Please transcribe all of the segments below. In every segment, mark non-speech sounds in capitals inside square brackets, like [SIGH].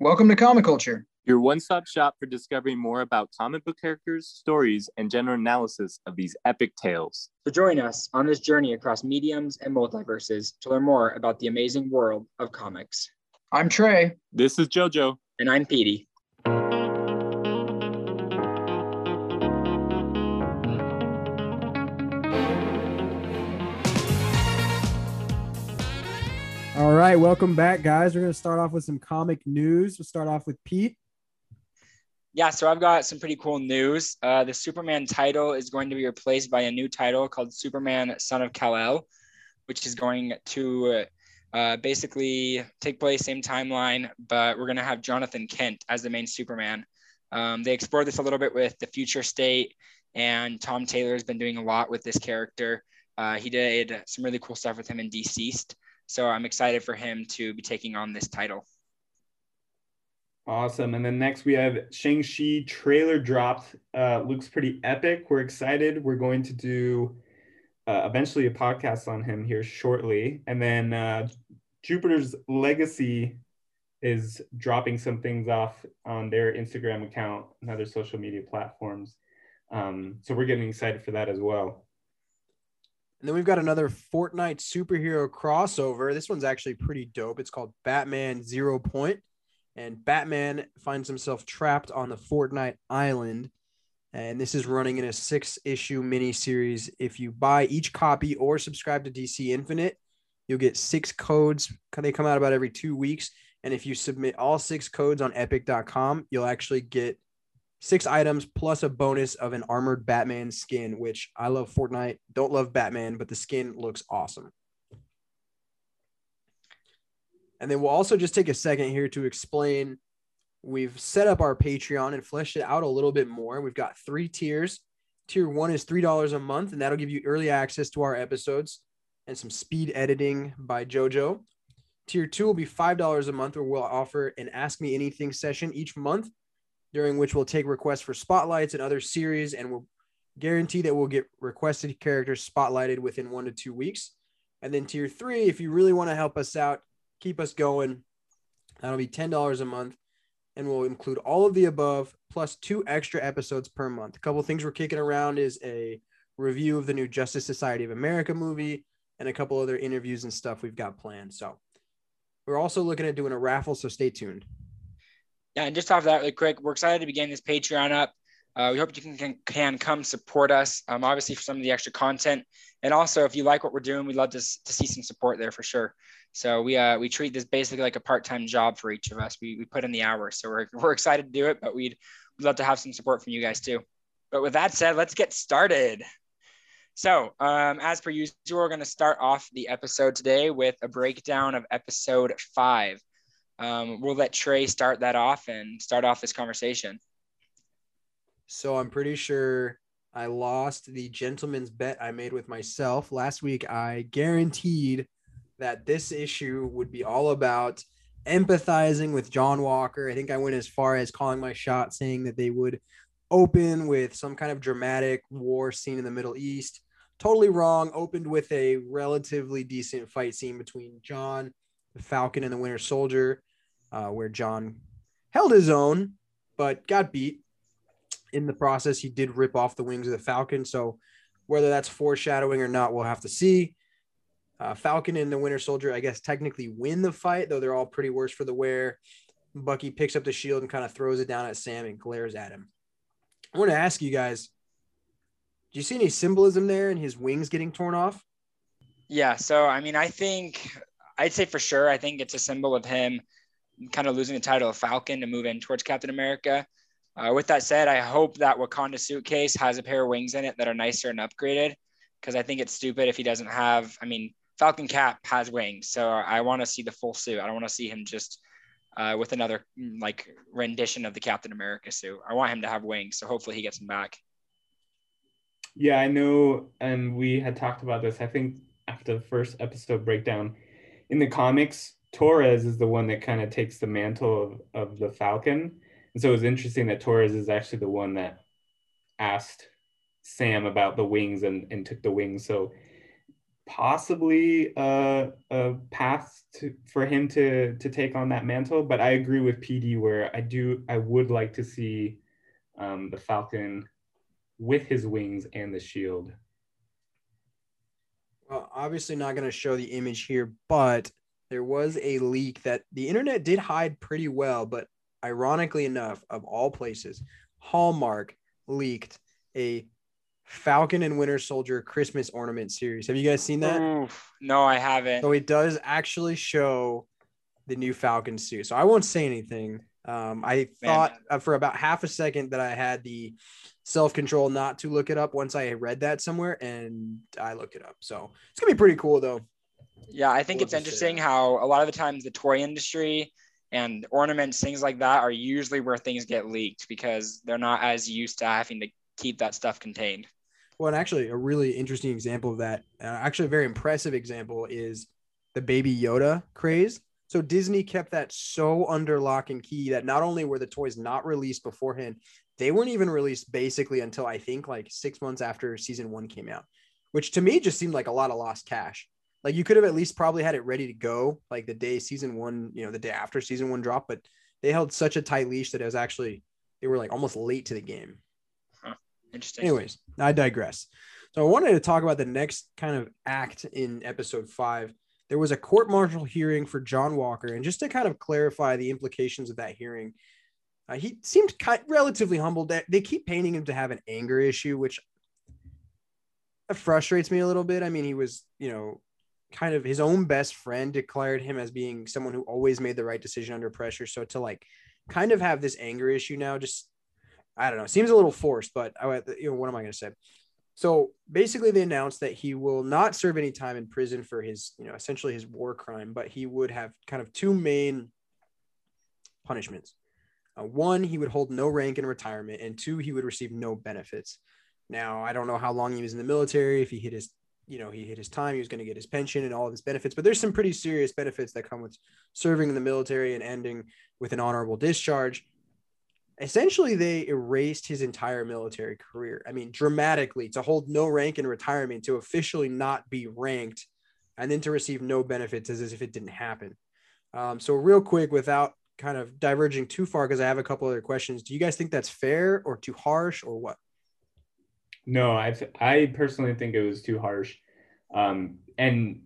Welcome to Comic Culture, your one stop shop for discovering more about comic book characters, stories, and general analysis of these epic tales. So join us on this journey across mediums and multiverses to learn more about the amazing world of comics. I'm Trey. This is JoJo. And I'm Petey. Right, welcome back, guys. We're going to start off with some comic news. We'll start off with Pete. Yeah, so I've got some pretty cool news. Uh, the Superman title is going to be replaced by a new title called Superman Son of Kal-El, which is going to uh, basically take place same timeline, but we're going to have Jonathan Kent as the main Superman. Um, they explored this a little bit with the Future State, and Tom Taylor has been doing a lot with this character. Uh, he did some really cool stuff with him in DCeased. So I'm excited for him to be taking on this title. Awesome. And then next we have Shang-Chi trailer dropped. Uh, looks pretty epic. We're excited. We're going to do uh, eventually a podcast on him here shortly. And then uh, Jupiter's Legacy is dropping some things off on their Instagram account and other social media platforms. Um, so we're getting excited for that as well. And then we've got another Fortnite superhero crossover. This one's actually pretty dope. It's called Batman Zero Point. And Batman finds himself trapped on the Fortnite island. And this is running in a six issue mini series. If you buy each copy or subscribe to DC Infinite, you'll get six codes. They come out about every two weeks. And if you submit all six codes on epic.com, you'll actually get six items plus a bonus of an armored Batman skin, which I love Fortnite. Don't love Batman, but the skin looks awesome. And then we'll also just take a second here to explain. We've set up our Patreon and fleshed it out a little bit more. We've got three tiers. Tier one is $3 a month, and that'll give you early access to our episodes and some speed editing by JoJo. Tier two will be $5 a month, where we'll offer an Ask Me Anything session each month during which we'll take requests for spotlights and other series, and we'll guarantee that we'll get requested characters spotlighted within one to two weeks. And then tier three, if you really want to help us out, keep us going, that'll be $10 a month. And we'll include all of the above plus two extra episodes per month. A couple things we're kicking around is a review of the new Justice Society of America movie and a couple other interviews and stuff we've got planned. So we're also looking at doing a raffle, so stay tuned. Yeah, and just off that really quick, we're excited to begin this Patreon up. Uh, we hope you can, can, can come support us, um, obviously for some of the extra content, and also if you like what we're doing, we'd love to, to see some support there for sure. So we uh, we treat this basically like a part time job for each of us. We, we put in the hours, so we're, we're excited to do it, but we'd, we'd love to have some support from you guys too. But with that said, let's get started. So, um, as per usual, we're going to start off the episode today with a breakdown of episode five um, we'll let Trey start that off and start off this conversation. So I'm pretty sure I lost the gentleman's bet I made with myself last week. I guaranteed that this issue would be all about empathizing with John Walker. I think I went as far as calling my shot, saying that they would open with some kind of dramatic war scene in the Middle East. Totally wrong. Opened with a relatively decent fight scene between John, the Falcon, and the Winter Soldier uh, where John held his own, but got beat. In the process, he did rip off the wings of the Falcon. So, whether that's foreshadowing or not, we'll have to see. Uh, Falcon and the Winter Soldier, I guess, technically win the fight, though they're all pretty worse for the wear. Bucky picks up the shield and kind of throws it down at Sam and glares at him. I want to ask you guys do you see any symbolism there in his wings getting torn off? Yeah. So, I mean, I think I'd say for sure, I think it's a symbol of him kind of losing the title of Falcon to move in towards Captain America. Uh, with that said, I hope that Wakanda suitcase has a pair of wings in it that are nicer and upgraded because I think it's stupid if he doesn't have. I mean, Falcon Cap has wings, so I want to see the full suit. I don't want to see him just uh, with another mm, like rendition of the Captain America suit. I want him to have wings, so hopefully he gets them back. Yeah, I know, and we had talked about this. I think after the first episode breakdown, in the comics, Torres is the one that kind of takes the mantle of, of the Falcon. And so it was interesting that Torres is actually the one that asked Sam about the wings and, and took the wings. So possibly a, a path to, for him to to take on that mantle. But I agree with Petey where I do I would like to see um, the Falcon with his wings and the shield. Well, obviously not going to show the image here, but there was a leak that the internet did hide pretty well. But ironically enough, of all places, Hallmark leaked a Falcon and Winter Soldier Christmas ornament series. Have you guys seen that? Oof. No, I haven't. So it does actually show the new Falcon suit. So I won't say anything. Um, I Man. thought uh, for about half a second that I had the self control not to look it up once I read that somewhere, and I looked it up. So it's gonna be pretty cool though. Yeah, I think We'll it's interesting how a lot of the times the toy industry and ornaments, things like that, are usually where things get leaked because they're not as used to having to keep that stuff contained. Well, and actually, a really interesting example of that, uh, actually, a very impressive example is the Baby Yoda craze. So Disney kept that so under lock and key that not only were the toys not released beforehand, they weren't even released basically until I think like six months after season one came out, which to me just seemed like a lot of lost cash. Like you could have at least probably had it ready to go like the day season one, you know, the day after season one dropped, but they held such a tight leash that it was actually they were like almost late to the game. Interesting. Anyways, I digress. So I wanted to talk about the next kind of act in episode five. There was a court martial hearing for John Walker, and just to kind of clarify the implications of that hearing, uh, he seemed kind relatively humble. That they keep painting him to have an anger issue, which frustrates me a little bit. I mean, he was, you know, kind of his own best friend declared him as being someone who always made the right decision under pressure. So to like kind of have this anger issue now, just I don't know, seems a little forced, but I, you know, what am I going to say? So basically, they announced that he will not serve any time in prison for his, you know, essentially his war crime, but he would have kind of two main punishments. Uh, one, he would hold no rank in retirement, and two, he would receive no benefits. Now, I don't know how long he was in the military. If he hit his, you know, he hit his time, he was going to get his pension and all of his benefits. But there's some pretty serious benefits that come with serving in the military and ending with an honorable discharge essentially they erased his entire military career. I mean, dramatically to hold no rank in retirement, to officially not be ranked, and then to receive no benefits as if it didn't happen. Um, so, real quick, without kind of diverging too far, because I have a couple other questions. Do you guys think that's fair or too harsh or what? No, I I personally think it was too harsh, um, and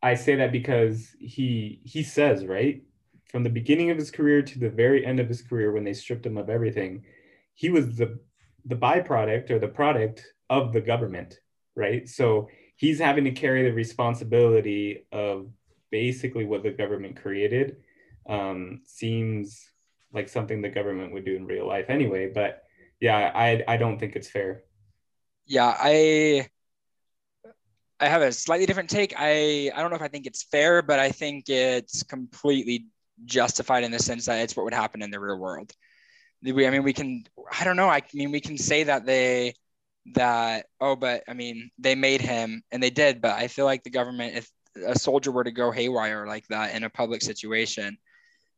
I say that because he he says right from the beginning of his career to the very end of his career when they stripped him of everything, he was the the byproduct or the product of the government, right? So he's having to carry the responsibility of basically what the government created. Um, seems like something the government would do in real life anyway, but yeah, I I don't think it's fair. Yeah, I I have a slightly different take. I I don't know if I think it's fair, but I think it's completely justified in the sense that it's what would happen in the real world. We, I mean, we can. I don't know. I mean, we can say that they that oh, but I mean, they made him, and they did. But I feel like the government, if a soldier were to go haywire like that in a public situation,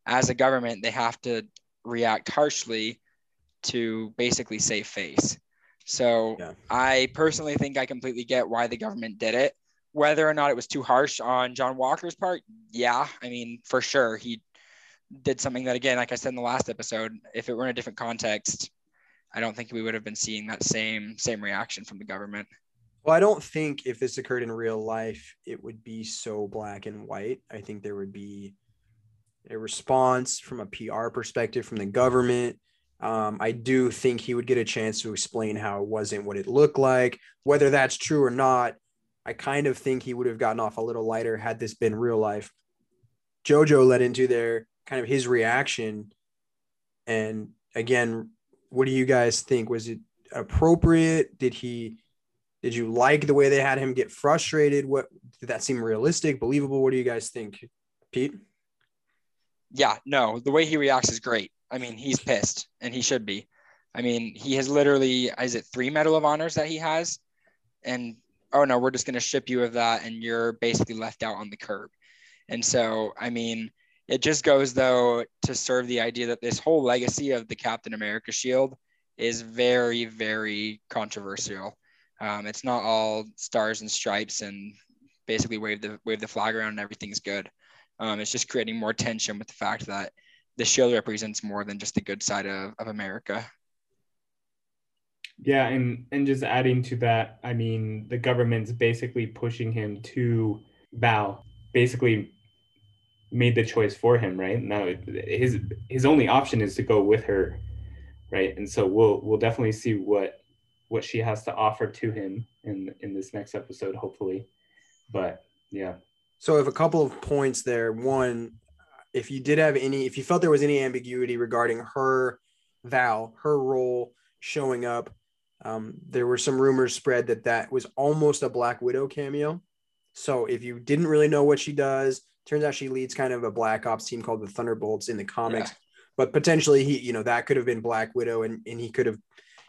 as a government, they have to react harshly to basically save face. So Yeah. I personally think I completely get why the government did it. Whether or not it was too harsh on John Walker's part, yeah, I mean, for sure. He did something that, again, like I said in the last episode, if it were in a different context, I don't think we would have been seeing that same same reaction from the government. Well, I don't think if this occurred in real life, it would be so black and white. I think there would be a response from a PR perspective from the government. Um, I do think he would get a chance to explain how it wasn't what it looked like. Whether that's true or not, I kind of think he would have gotten off a little lighter had this been real life. Jojo led into their kind of his reaction. And again, what do you guys think? Was it appropriate? Did he did you like the way they had him get frustrated? What did that seem realistic, believable? What do you guys think, Pete? Yeah, no, the way he reacts is great. I mean, he's pissed and he should be. I mean, he has literally, is it three Medal of Honors that he has? And oh no, we're just going to ship you of that and you're basically left out on the curb. And so, I mean, it just goes though to serve the idea that this whole legacy of the Captain America shield is very, very controversial. Um, it's not all stars and stripes and basically wave the wave the flag around and everything's good. Um, it's just creating more tension with the fact that the show represents more than just the good side of, of America. Yeah, and and just adding to that, I mean, the government's basically pushing him to bow. Basically, made the choice for him, right? Now his his only option is to go with her, right? And so we'll we'll definitely see what what she has to offer to him in in this next episode, hopefully. But yeah. So I have a couple of points there. One, if you did have any, if you felt there was any ambiguity regarding her Val, her role showing up, um, there were some rumors spread that that was almost a Black Widow cameo. So if you didn't really know what she does, turns out she leads kind of a Black Ops team called the Thunderbolts in the comics. Yeah. But potentially he, you know, that could have been Black Widow and, and he could have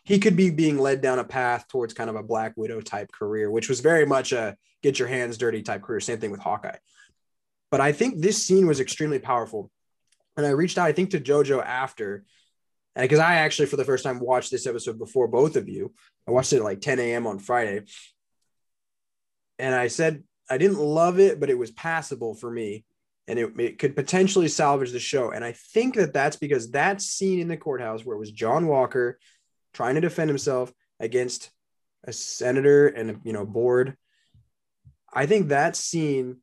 he could be being led down a path towards kind of a Black Widow type career, which was very much a get your hands dirty type career. Same thing with Hawkeye. But I think this scene was extremely powerful. And I reached out, I think, to JoJo after, uh, because I actually, for the first time, watched this episode before both of you. I watched it at like 10 a.m. on Friday. And I said, I didn't love it, but it was passable for me. And it, it could potentially salvage the show. And I think that that's because that scene in the courthouse where it was John Walker trying to defend himself against a senator and you know board i think that scene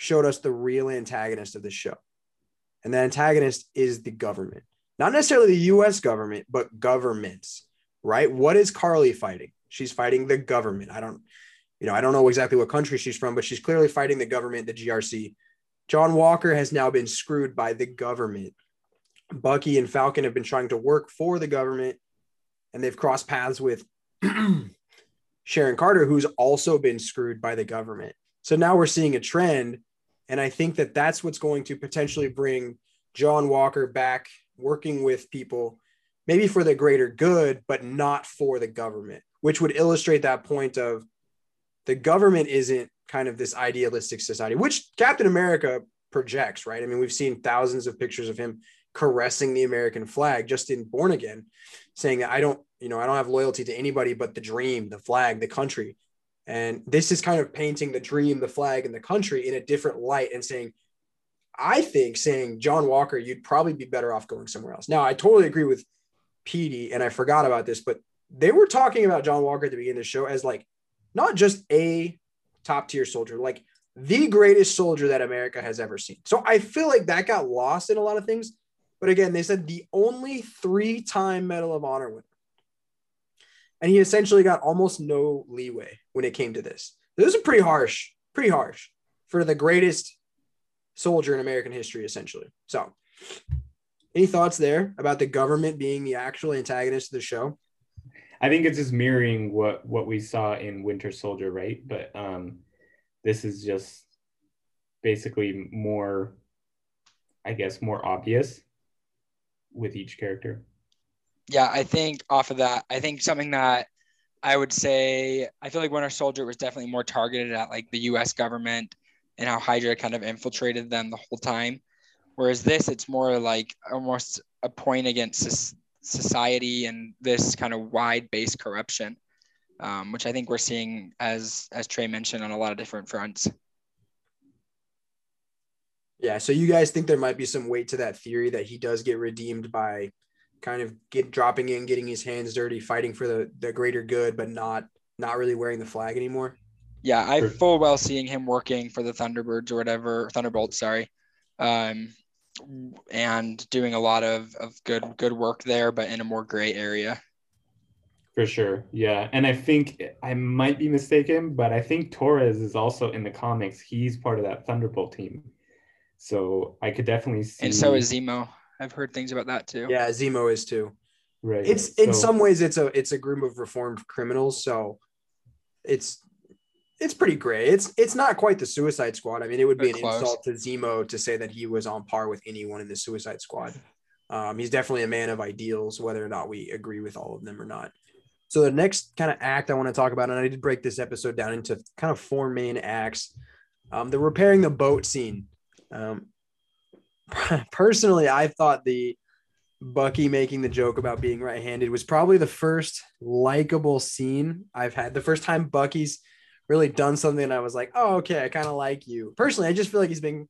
showed us the real antagonist of the show. And the antagonist is the government. Not necessarily the us government but governments right? What is Karli fighting? She's fighting the government. I don't you know i don't know exactly what country she's from but she's clearly fighting the government the grc john walker has now been screwed by the government. Bucky and falcon have been trying to work for the government and they've crossed paths with [CLEARS THROAT] Sharon Carter, who's also been screwed by the government. So now we're seeing a trend. And I think that that's what's going to potentially bring John Walker back working with people, maybe for the greater good, but not for the government, which would illustrate that point of the government isn't kind of this idealistic society, which Captain America projects, right? I mean, we've seen thousands of pictures of him caressing the American flag just in Born Again, saying that I don't, you know, I don't have loyalty to anybody but the dream, the flag, the country. And this is kind of painting the dream, the flag, and the country in a different light and saying, I think saying John Walker, you'd probably be better off going somewhere else. Now, I totally agree with Petey, and I forgot about this, but they were talking about John Walker at the beginning of the show as like not just a top tier soldier, like the greatest soldier that America has ever seen. So I feel like that got lost in a lot of things. But again, they said the only three time Medal of Honor winner. And he essentially got almost no leeway when it came to this. This is pretty harsh, pretty harsh for the greatest soldier in American history, essentially. So, any thoughts there about the government being the actual antagonist of the show? I think it's just mirroring what what we saw in Winter Soldier, right? But um, this is just basically more, I guess, more obvious with each character. Yeah, I think off of that, I think something that I would say, I feel like Winter Soldier was definitely more targeted at like the U.S. government and how Hydra kind of infiltrated them the whole time. Whereas this, it's more like almost a point against society and this kind of wide-based corruption, um, which I think we're seeing as as Trey mentioned on a lot of different fronts. Yeah. So you guys think there might be some weight to that theory that he does get redeemed by kind of get dropping in, getting his hands dirty, fighting for the, the greater good, but not not really wearing the flag anymore. Yeah, I full well seeing him working for the Thunderbirds or whatever, Thunderbolts, sorry. Um, and doing a lot of, of good good work there, but in a more gray area. For sure. Yeah. And I think I might be mistaken, but I think Torres is also in the comics. He's part of that Thunderbolt team. So I could definitely see. And so is Zemo. I've heard things about that too. Yeah, Zemo is too. Right. It's in some ways it's a it's a group of reformed criminals, so it's it's pretty gray. It's it's not quite the Suicide Squad. I mean, it would be an close. insult to Zemo to say that he was on par with anyone in the Suicide Squad. Um, he's definitely a man of ideals, whether or not we agree with all of them or not. So the next kind of act I want to talk about, and I did break this episode down into kind of four main acts. Um, the repairing the boat scene. Um, [LAUGHS] personally, I thought the Bucky making the joke about being right-handed was probably the first likable scene I've had. The first time Bucky's really done something I was like, oh, okay, I kind of like you. Personally, I just feel like he's been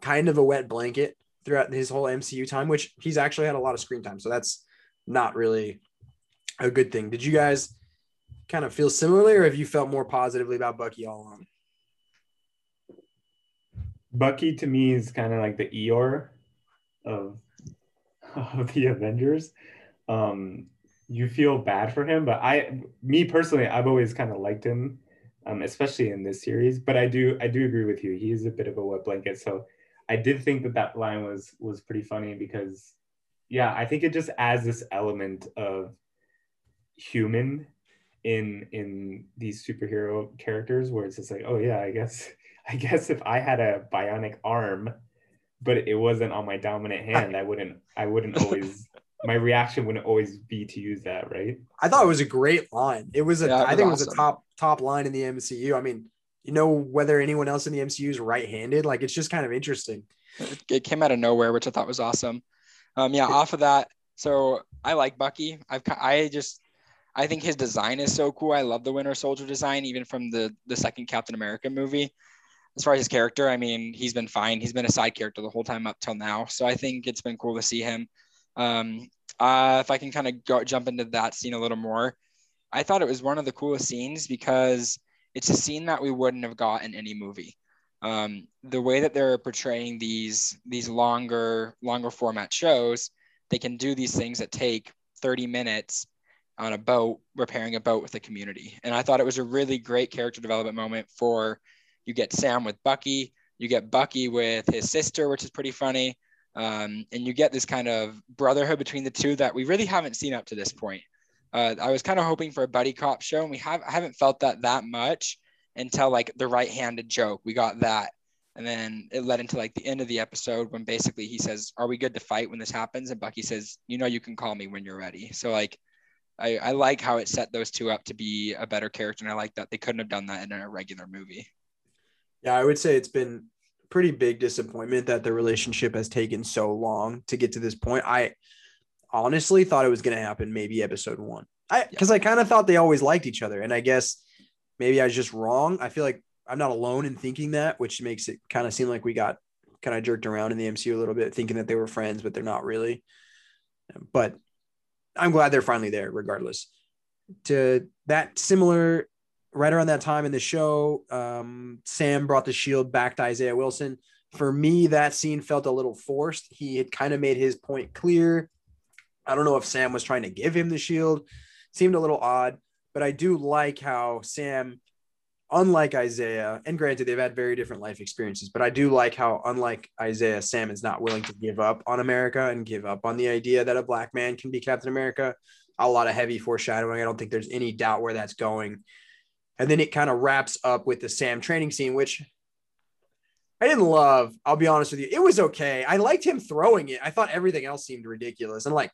kind of a wet blanket throughout his whole MCU time, which he's actually had a lot of screen time. So that's not really a good thing. Did you guys kind of feel similarly, or have you felt more positively about Bucky all along? Bucky to me is kind of like the Eeyore of [LAUGHS] of the Avengers. Um, you feel bad for him, but I, me personally, I've always kind of liked him, um, especially in this series. But I do, I do agree with you. He is a bit of a wet blanket. So I did think that that line was was pretty funny because, yeah, I think it just adds this element of human in in these superhero characters where it's just like, oh yeah, I guess I guess if I had a bionic arm, but it wasn't on my dominant hand, I wouldn't I wouldn't always [LAUGHS] my reaction wouldn't always be to use that, right? I thought it was a great line. It was a Yeah, it I was think it was a top top line in the MCU. I mean, you know whether anyone else in the MCU is right-handed, like it's just kind of interesting. It, it came out of nowhere, which I thought was awesome. Um, yeah, off of that, so I like Bucky. I've I just I think his design is so cool. I love the Winter Soldier design, even from the the second Captain America movie. As far as his character, I mean, he's been fine. He's been a side character the whole time up till now. So I think it's been cool to see him. Um, uh, if I can kind of go jump into that scene a little more, I thought it was one of the coolest scenes because it's a scene that we wouldn't have got in any movie. Um, the way that they're portraying these these longer longer format shows, they can do these things that take 30 minutes on a boat repairing a boat with the community. And I thought it was a really great character development moment for you get Sam with Bucky, you get Bucky with his sister, which is pretty funny. Um, and you get this kind of brotherhood between the two that we really haven't seen up to this point. Uh, I was kind of hoping for a buddy cop show, and we have I haven't felt that that much until like the right-handed joke. We got that, and then it led into like the end of the episode when basically he says, "Are we good to fight when this happens?" And Bucky says, "You know, you can call me when you're ready." So like, I, I like how it set those two up to be a better character, and I like that they couldn't have done that in a regular movie. Yeah, I would say it's been pretty big disappointment that the relationship has taken so long to get to this point. I honestly thought it was going to happen maybe episode one. I because I kind of thought they always liked each other, and I guess maybe I was just wrong. I feel like I'm not alone in thinking that, which makes it kind of seem like we got kind of jerked around in the MCU a little bit, thinking that they were friends, but they're not really. But I'm glad they're finally there, regardless. To that similar right around that time in the show, um, Sam brought the shield back to Isaiah Wilson. For me, that scene felt a little forced. He had kind of made his point clear. I don't know if Sam was trying to give him the shield. Seemed a little odd, but I do like how Sam, unlike Isaiah, and granted they've had very different life experiences, but I do like how, unlike Isaiah, Sam is not willing to give up on America and give up on the idea that a black man can be Captain America. A lot of heavy foreshadowing. I don't think there's any doubt where that's going. And then it kind of wraps up with the Sam training scene, which I didn't love. I'll be honest with you. It was okay. I liked him throwing it. I thought everything else seemed ridiculous. And like,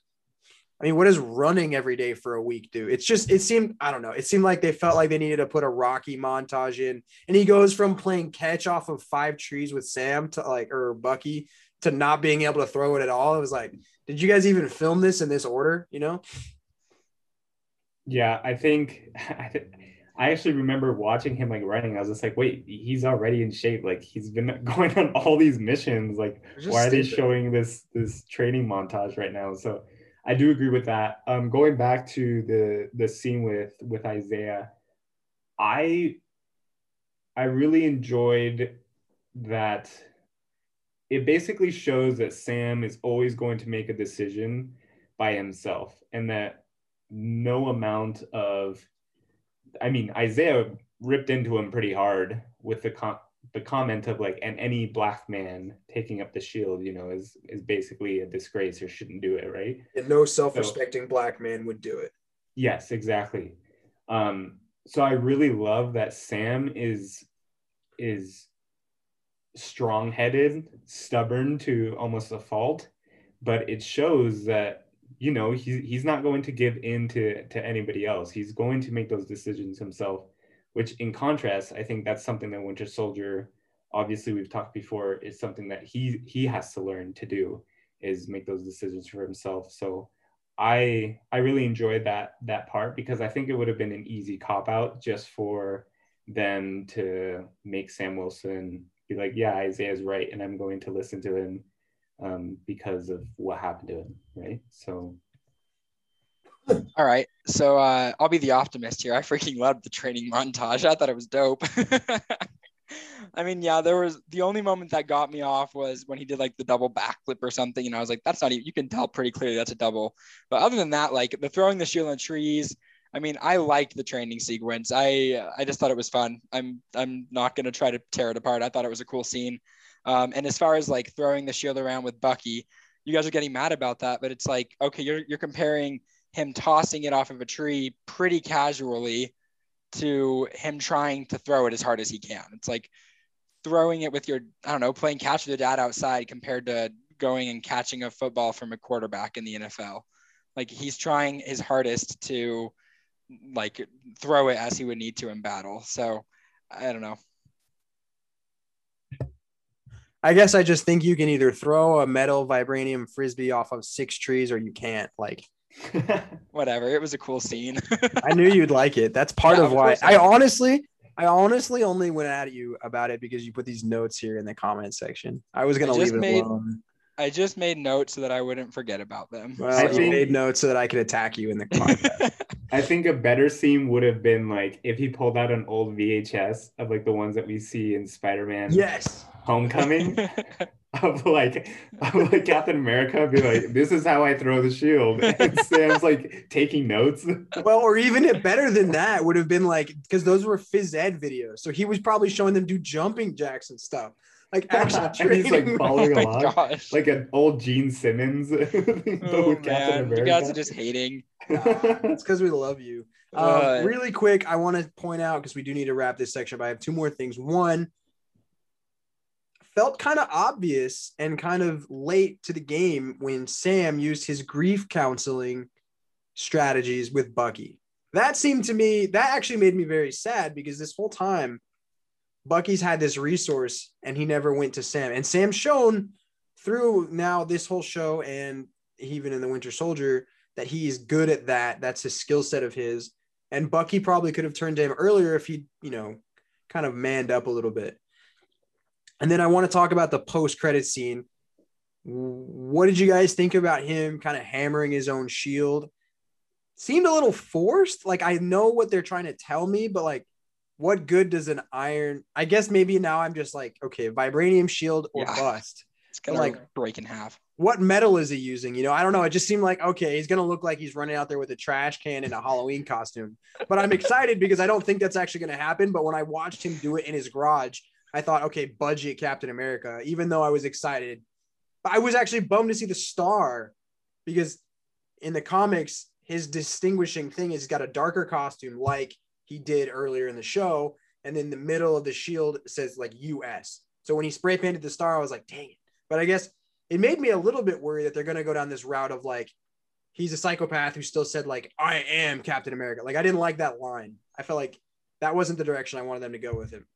I mean, what does running every day for a week do? It's just, it seemed, I don't know. It seemed like they felt like they needed to put a Rocky montage in. And he goes from playing catch off of five trees with Sam to like, or Bucky to not being able to throw it at all. It was like, did you guys even film this in this order? You know? Yeah, I think [LAUGHS] I, I actually remember watching him like running. I was just like, wait, he's already in shape. Like he's been [LAUGHS] going on all these missions. Like why are they showing this this training montage right now? So I do agree with that. Um, going back to the the scene with with Isaiah, I I really enjoyed that. It basically shows that Sam is always going to make a decision by himself, and that no amount of I mean, Isaiah ripped into him pretty hard with the com- the comment of like, and any black man taking up the shield, you know, is is basically a disgrace or shouldn't do it, right? And no self-respecting black man would do it. Yes, exactly. Um, so I really love that Sam is is strong-headed, stubborn to almost a fault, but it shows that you know he's he's not going to give in to to anybody else. He's going to make those decisions himself. Which, in contrast, I think that's something that Winter Soldier, obviously we've talked before, is something that he he has to learn to do is make those decisions for himself. So I I really enjoyed that that part because I think it would have been an easy cop out just for them to make Sam Wilson be like, yeah, Isaiah's right, and I'm going to listen to him um, because of what happened to him, right? So All right. So uh, I'll be the optimist here. I freaking loved the training montage. I thought it was dope. [LAUGHS] I mean, yeah, there was the only moment that got me off was when he did like the double backflip or something. And I was like, that's not even, you can tell pretty clearly that's a double. But other than that, like the throwing the shield the trees, I mean, I liked the training sequence. I I just thought it was fun. I'm I'm not gonna try to tear it apart. I thought it was a cool scene. Um, and as far as like throwing the shield around with Bucky, you guys are getting mad about that, but it's like okay, you're you're comparing him tossing it off of a tree pretty casually to him trying to throw it as hard as he can. It's like throwing it with your I don't know playing catch with your dad outside compared to going and catching a football from a quarterback in the NFL. Like he's trying his hardest to like throw it as he would need to in battle. So I don't know. I guess I just think you can either throw a metal vibranium frisbee off of six trees or you can't. Like [LAUGHS] Whatever. It was a cool scene. I knew you'd like it. That's part Yeah, of of why course I I honestly I honestly only went at you about it because you put these notes here in the comment section. I was gonna I leave just it made- alone. I just made notes so that I wouldn't forget about them. Well, I you So- think- made notes so that I could attack you in the [LAUGHS] podcast. I think a better scene would have been like if he pulled out an old VHS of like the ones that we see in Spider-Man yes. Homecoming [LAUGHS] of like of like Captain America be like, this is how I throw the shield. And Sam's like taking notes. Well, or even it better than that would have been like because those were phys ed videos. So he was probably showing them do jumping jacks and stuff. Like [LAUGHS] actually And he's, like, training. [LAUGHS] following oh along. gosh. Like an old Gene Simmons [LAUGHS] but oh with Captain man, you guys are just hating. It's because we love you. Um, Uh, really quick, I want to point out because we do need to wrap this section, but I have two more things. One, felt kind of obvious and kind of late to the game when Sam used his grief counseling strategies with Bucky. That seemed to me, that actually made me very sad because this whole time, Bucky's had this resource and he never went to Sam. And Sam's shown through now this whole show and even in the Winter Soldier that he's good at that. That's his skill set of his. And Bucky probably could have turned to him earlier if he, you know, kind of manned up a little bit. And then I want to talk about the post credit scene. What did you guys think about him kind of hammering his own shield? Seemed a little forced. Like I know what they're trying to tell me, but like, what good does an iron? I guess maybe now I'm just like, okay, vibranium shield or Yeah. bust. It's gonna like- break in half. What metal is he using? You know, I don't know. It just seemed like okay, he's gonna look like he's running out there with a trash can in a Halloween costume. But I'm excited because I don't think that's actually gonna happen. But when I watched him do it in his garage, I thought, okay, budget Captain America. Even though I was excited, I was actually bummed to see the star because in the comics, his distinguishing thing is he's got a darker costume like he did earlier in the show, and then the middle of the shield says like U.S. So when he spray painted the star, I was like, dang it. But I guess it made me a little bit worried that they're going to go down this route of like he's a psychopath who still said like I am Captain America. Like I didn't like that line. I felt like that wasn't the direction I wanted them to go with him.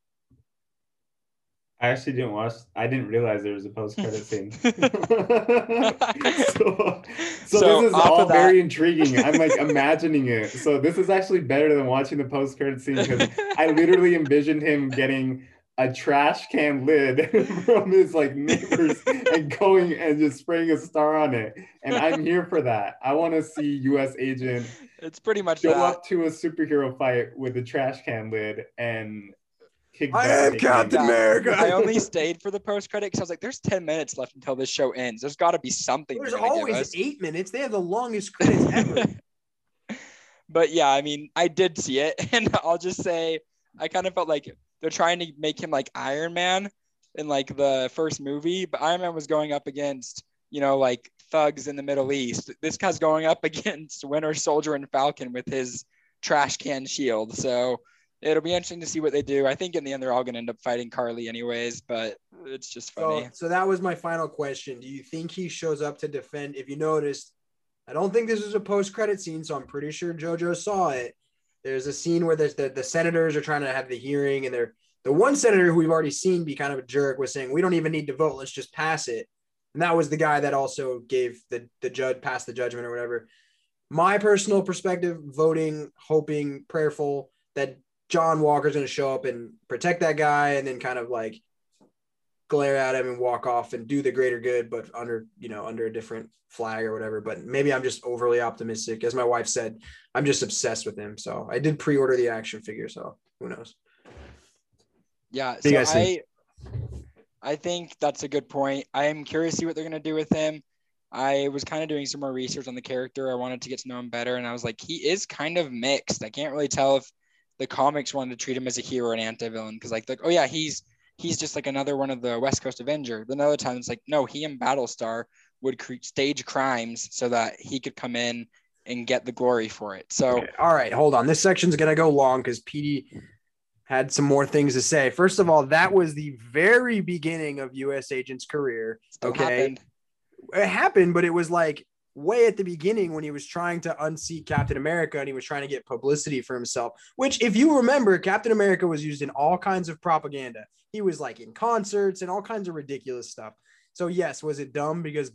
I actually didn't watch. I didn't realize there was a post credit [LAUGHS] scene. [LAUGHS] so, so, So, this is all of that- very intriguing. I'm like imagining it. So this is actually better than watching the post credit scene because I literally envisioned him getting a trash can lid [LAUGHS] from his like neighbors and going and just spraying a star on it. And I'm here for that. I want to see U.S. agent it's pretty much show that. up to a superhero fight with a trash can lid and kick. I am naked. Captain America. I only stayed for the post credit because I was like, "There's 10 minutes left until this show ends. There's got to be something." There's they're give always us." eight minutes. They have the longest credits ever. [LAUGHS] but yeah, I mean, I did see it, [LAUGHS] and I'll just say, I kind of felt like they're trying to make him like Iron Man in like the first movie, but Iron Man was going up against, you know, like thugs in the Middle East. This guy's going up [LAUGHS] against Winter Soldier and Falcon with his trash can shield. So it'll be interesting to see what they do. I think in the end they're all going to end up fighting Karli anyways, but it's just funny. So, so that was my final question. Do you think he shows up to defend? If you noticed, I don't think this was a post-credit scene, so I'm pretty sure JoJo saw it. There's a scene where there's the, the senators are trying to have the hearing, and they're the one senator who we've already seen be kind of a jerk was saying, We don't even need to vote, let's just pass it. And that was the guy that also gave the, the judge passed the judgment or whatever. My personal perspective, voting, hoping, prayerful that John Walker's going to show up and protect that guy and then kind of like glare at him and walk off and do the greater good, but under, you know, under a different flag or whatever. But maybe I'm just overly optimistic. As my wife said, I'm just obsessed with him. So I did pre order the action figure. So who knows? Yeah. So guys think? I, I think that's a good point. I am curious to see what they're gonna do with him. I was kind of doing some more research on the character. I wanted to get to know him better, and I was like, he is kind of mixed. I can't really tell if the comics wanted to treat him as a hero and anti-villain because, like, like, oh yeah, he's he's just like another one of the West Coast Avenger. Then other times, like, no, he and Battlestar would stage crimes so that he could come in and get the glory for it. So Okay, All right, hold on. This section's gonna go long because Petey had some more things to say. First of all, that was the very beginning of U.S. Agent's career. still Okay. happened. It happened, but it was like way at the beginning when he was trying to unseat Captain America and he was trying to get publicity for himself. Which, if you remember, Captain America was used in all kinds of propaganda. He was like in concerts and all kinds of ridiculous stuff. So yes, was it dumb because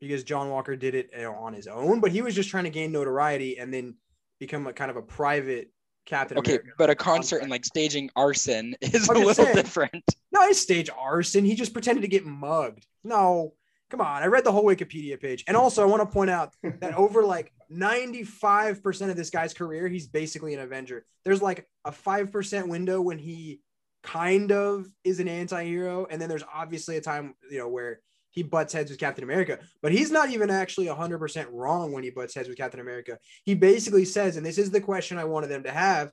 because John Walker did it on his own? But he was just trying to gain notoriety and then become a kind of a private Captain Okay, America. but a concert and like staging arson [LAUGHS] is I'm a little saying. different. No, his stage arson. He just pretended to get mugged. No, come on. I read the whole Wikipedia page. And also, I want to point out [LAUGHS] that over like 95% of this guy's career, he's basically an Avenger. There's like a 5% window when he kind of is an anti hero. And then there's obviously a time, you know, where he butts heads with Captain America, but he's not even actually 100% wrong when he butts heads with Captain America. He basically says, and this is the question I wanted them to have,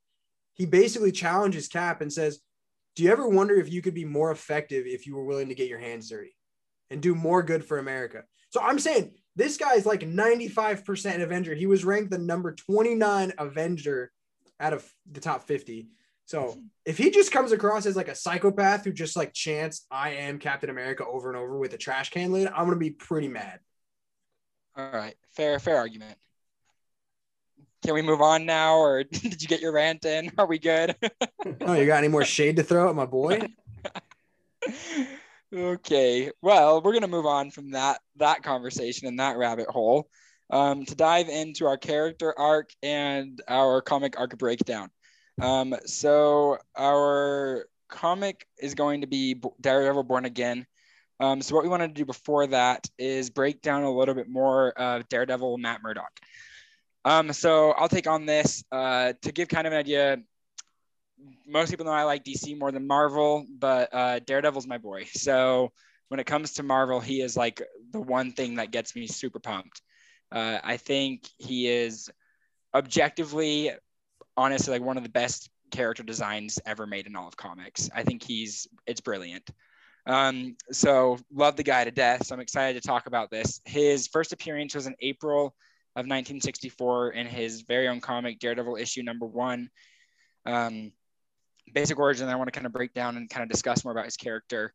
he basically challenges Cap and says, do you ever wonder if you could be more effective if you were willing to get your hands dirty and do more good for America? So I'm saying this guy is like 95% Avenger. He was ranked the number 29 Avenger out of the top 50. So if he just comes across as like a psychopath who just like chants "I am Captain America" over and over with a trash can lid, I'm gonna be pretty mad. All right, fair, fair argument. Can we move on now, or [LAUGHS] did you get your rant in? Are we good? Oh, you got any more [LAUGHS] shade to throw at my boy? [LAUGHS] okay, well, we're gonna move on from that that conversation and that rabbit hole um, to dive into our character arc and our comic arc breakdown. Um, so our comic is going to be Daredevil Born Again. Um, so what we wanted to do before that is break down a little bit more of Daredevil Matt Murdock. Um, so I'll take on this uh, to give kind of an idea. Most people know I like DC more than Marvel, but uh, Daredevil's my boy. So when it comes to Marvel, he is like the one thing that gets me super pumped. Uh, I think he is objectively, honestly, like one of the best character designs ever made in all of comics. I think he's it's brilliant. Um, so love the guy to death. So I'm excited to talk about this. His first appearance was in April of 1964 in his very own comic Daredevil issue number one. Um, basic origin. I want to kind of break down and kind of discuss more about his character.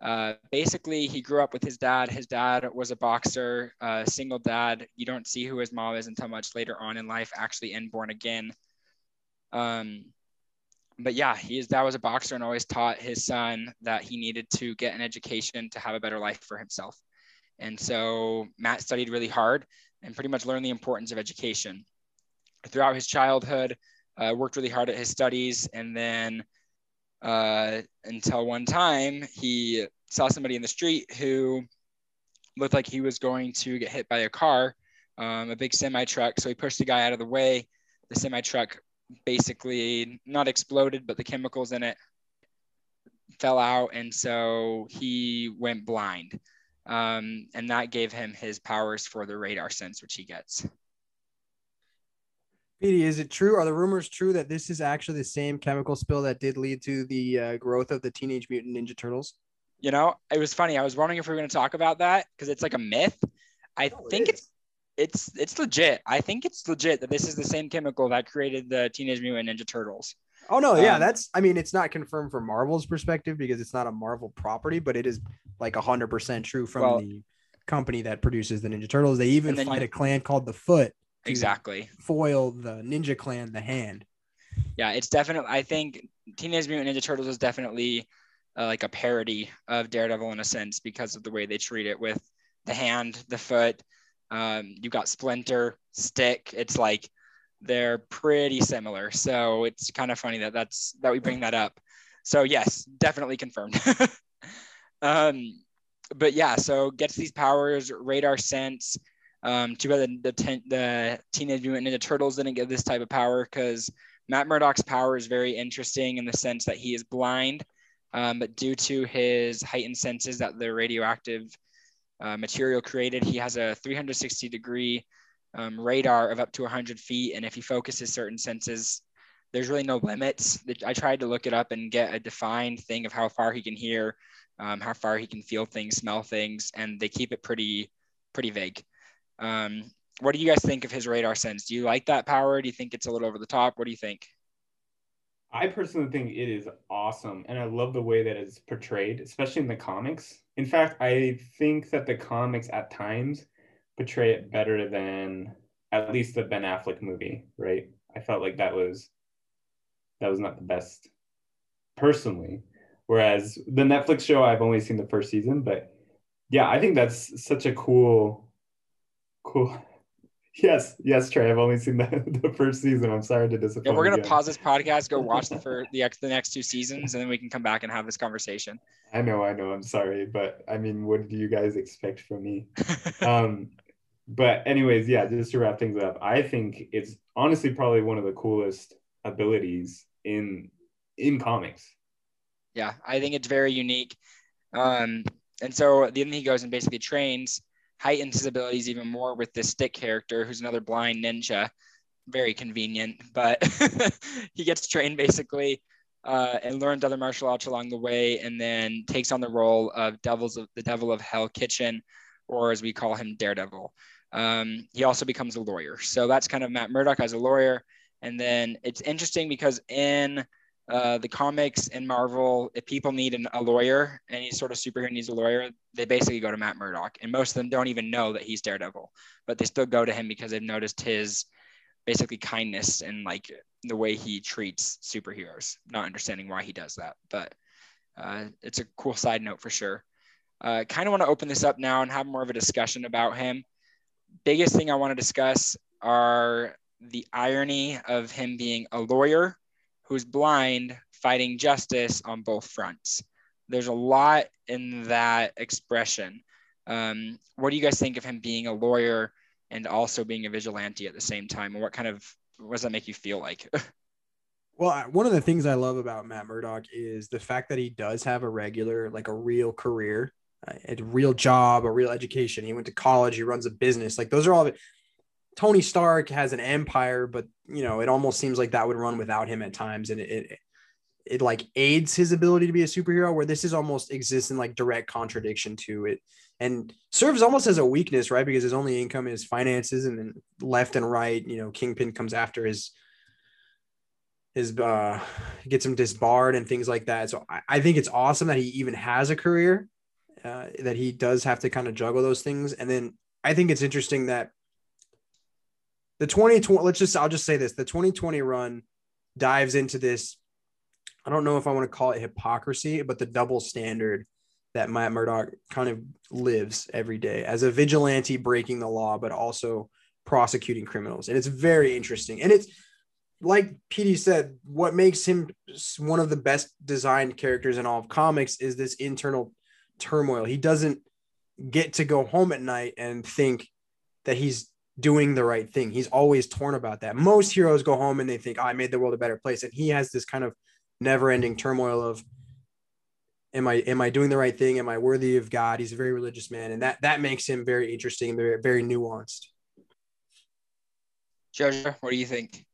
Uh, basically, he grew up with his dad. His dad was a boxer, uh, single dad. You don't see who his mom is until much later on in life, actually in Born Again. Um, but yeah, his dad was a boxer and always taught his son that he needed to get an education to have a better life for himself. And so Matt studied really hard and pretty much learned the importance of education. Throughout his childhood, uh, worked really hard at his studies, and then uh, until one time he saw somebody in the street who looked like he was going to get hit by a car, um, a big semi truck. So he pushed the guy out of the way. The semi truck basically not exploded, but the chemicals in it fell out, and so he went blind. Um, and that gave him his powers for the radar sense, which he gets. Petey, is it true? Are the rumors true that this is actually the same chemical spill that did lead to the uh, growth of the Teenage Mutant Ninja Turtles? You know, it was funny. I was wondering if we were going to talk about that because it's like a myth. I Oh, think is. it's it's it's legit. I think it's legit that this is the same chemical that created the Teenage Mutant Ninja Turtles. Oh no, yeah, Um, that's. I mean, it's not confirmed from Marvel's perspective because it's not a Marvel property, but it is like hundred percent true from Well- the company that produces the Ninja Turtles. They even fight you- a clan called the Foot Exactly. foil the Ninja Clan, the Hand. Yeah, it's definitely. I think Teenage Mutant Ninja Turtles is definitely uh, like a parody of Daredevil in a sense because of the way they treat it with the hand, the foot. Um, you've got Splinter, Stick. It's like they're pretty similar. So it's kind of funny that that's that we bring that up. So yes, definitely confirmed. [LAUGHS] um, but yeah, so gets these powers, radar sense. Um, too bad the the, ten, the Teenage Mutant Ninja Turtles didn't get this type of power because Matt Murdock's power is very interesting in the sense that he is blind, um, but due to his heightened senses that the radioactive uh, material created, he has a 360 degree um, radar of up to 100 feet. And if he focuses certain senses, there's really no limits. I tried to look it up and get a defined thing of how far he can hear, um, how far he can feel things, smell things, and they keep it pretty, pretty vague. Um, what do you guys think of his radar sense? Do you like that power? Do you think it's a little over the top? What do you think? I personally think it is awesome, and I love the way that it's portrayed, especially in the comics. In fact, I think that the comics at times portray it better than at least the Ben Affleck movie, right? I felt like that was that was not the best personally. Whereas the Netflix show, I've only seen the first season, but yeah, I think that's such a cool, cool [LAUGHS] Yes, yes, Trey. I've only seen [LAUGHS] the, the first season. I'm sorry to disappoint. Yeah, we're gonna pause this podcast, go [LAUGHS] watch the for the the next two seasons, and then we can come back and have this conversation. I know, I know. I'm sorry, but I mean, what do you guys expect from me? um, but anyways, yeah. Just to wrap things up, I think it's honestly probably one of the coolest abilities in in comics. Yeah, I think it's very unique. Um, and so then he goes and basically trains heightens his abilities even more with this stick character, who's another blind ninja. Very convenient, but [LAUGHS] he gets trained basically uh, and learns other martial arts along the way, and then takes on the role of Devils of the Devil of Hell Kitchen, or as we call him, Daredevil. Um, he also becomes a lawyer. So that's kind of Matt Murdock as a lawyer. And then it's interesting because in uh, the comics and Marvel, if people need an, a lawyer, any sort of superhero needs a lawyer, they basically go to Matt Murdock. And most of them don't even know that he's Daredevil, but they still go to him because they've noticed his basically kindness and like the way he treats superheroes, not understanding why he does that. But uh, it's a cool side note for sure. Uh, kind of want to open this up now and have more of a discussion about him. Biggest thing I want to discuss are the irony of him being a lawyer who's blind fighting justice on both fronts. There's a lot in that expression. Um, what do you guys think of him being a lawyer and also being a vigilante at the same time? And what kind of what does that make you feel like? [LAUGHS] well, one of the things I love about Matt Murdock is the fact that he does have a regular, like a real career, a real job, a real education. He went to college. He runs a business. Like those are all Tony Stark has an empire, but you know, it almost seems like that would run without him at times. And it, it, it like aids his ability to be a superhero where this is almost exists in like direct contradiction to it and serves almost as a weakness, right? Because his only income is finances and then left and right, you know, Kingpin comes after his, his, uh, gets him disbarred and things like that. So I, I think it's awesome that he even has a career, uh, that he does have to kind of juggle those things. And then I think it's interesting that the 2020 let's just i'll just say this. The 2020 run dives into this i don't know if i want to call it hypocrisy but the double standard that matt murdock kind of lives every day as a vigilante breaking the law but also prosecuting criminals. And it's very interesting. And it's like Petey said, what makes him one of the best designed characters in all of comics is this internal turmoil. He doesn't get to go home at night and think that he's doing the right thing. He's always torn about that. Most heroes go home and they think, oh, I made the world a better place. And he has this kind of never ending turmoil of, am I, am I doing the right thing? Am I worthy of God? He's a very religious man. And that, that makes him very interesting and very, very nuanced. Jojo, what do you think?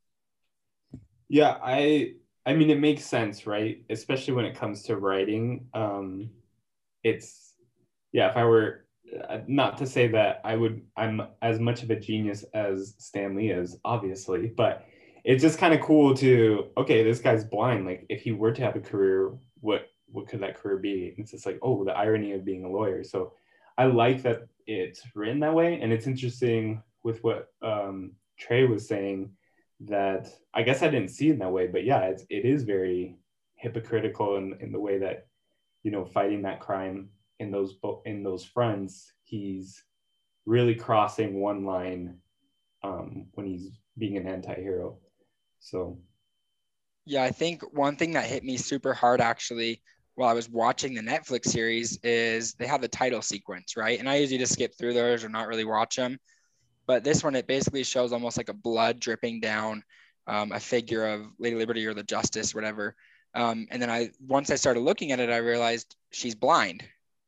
Yeah, I, I mean, it makes sense, right? Especially when it comes to writing. Um, it's, yeah, if I were not to say that I would I'm as much of a genius as Stan Lee is, obviously, but it's just kind of cool to okay, this guy's blind. Like if he were to have a career, what what could that career be? It's just like oh, the irony of being a lawyer. So I like that it's written that way, and it's interesting with what um, Trey was saying that I guess I didn't see it that way, but yeah, it's it is very hypocritical in, in the way that you know fighting that crime in those in those fronts, he's really crossing one line um, when he's being an anti-hero. So Yeah, I think one thing that hit me super hard actually while I was watching the Netflix series is they have the title sequence, right? And I usually just skip through those or not really watch them. But this one, it basically shows almost like a blood dripping down um, a figure of Lady Liberty or the Justice, whatever. Um, and then I, once I started looking at it, I realized she's blind.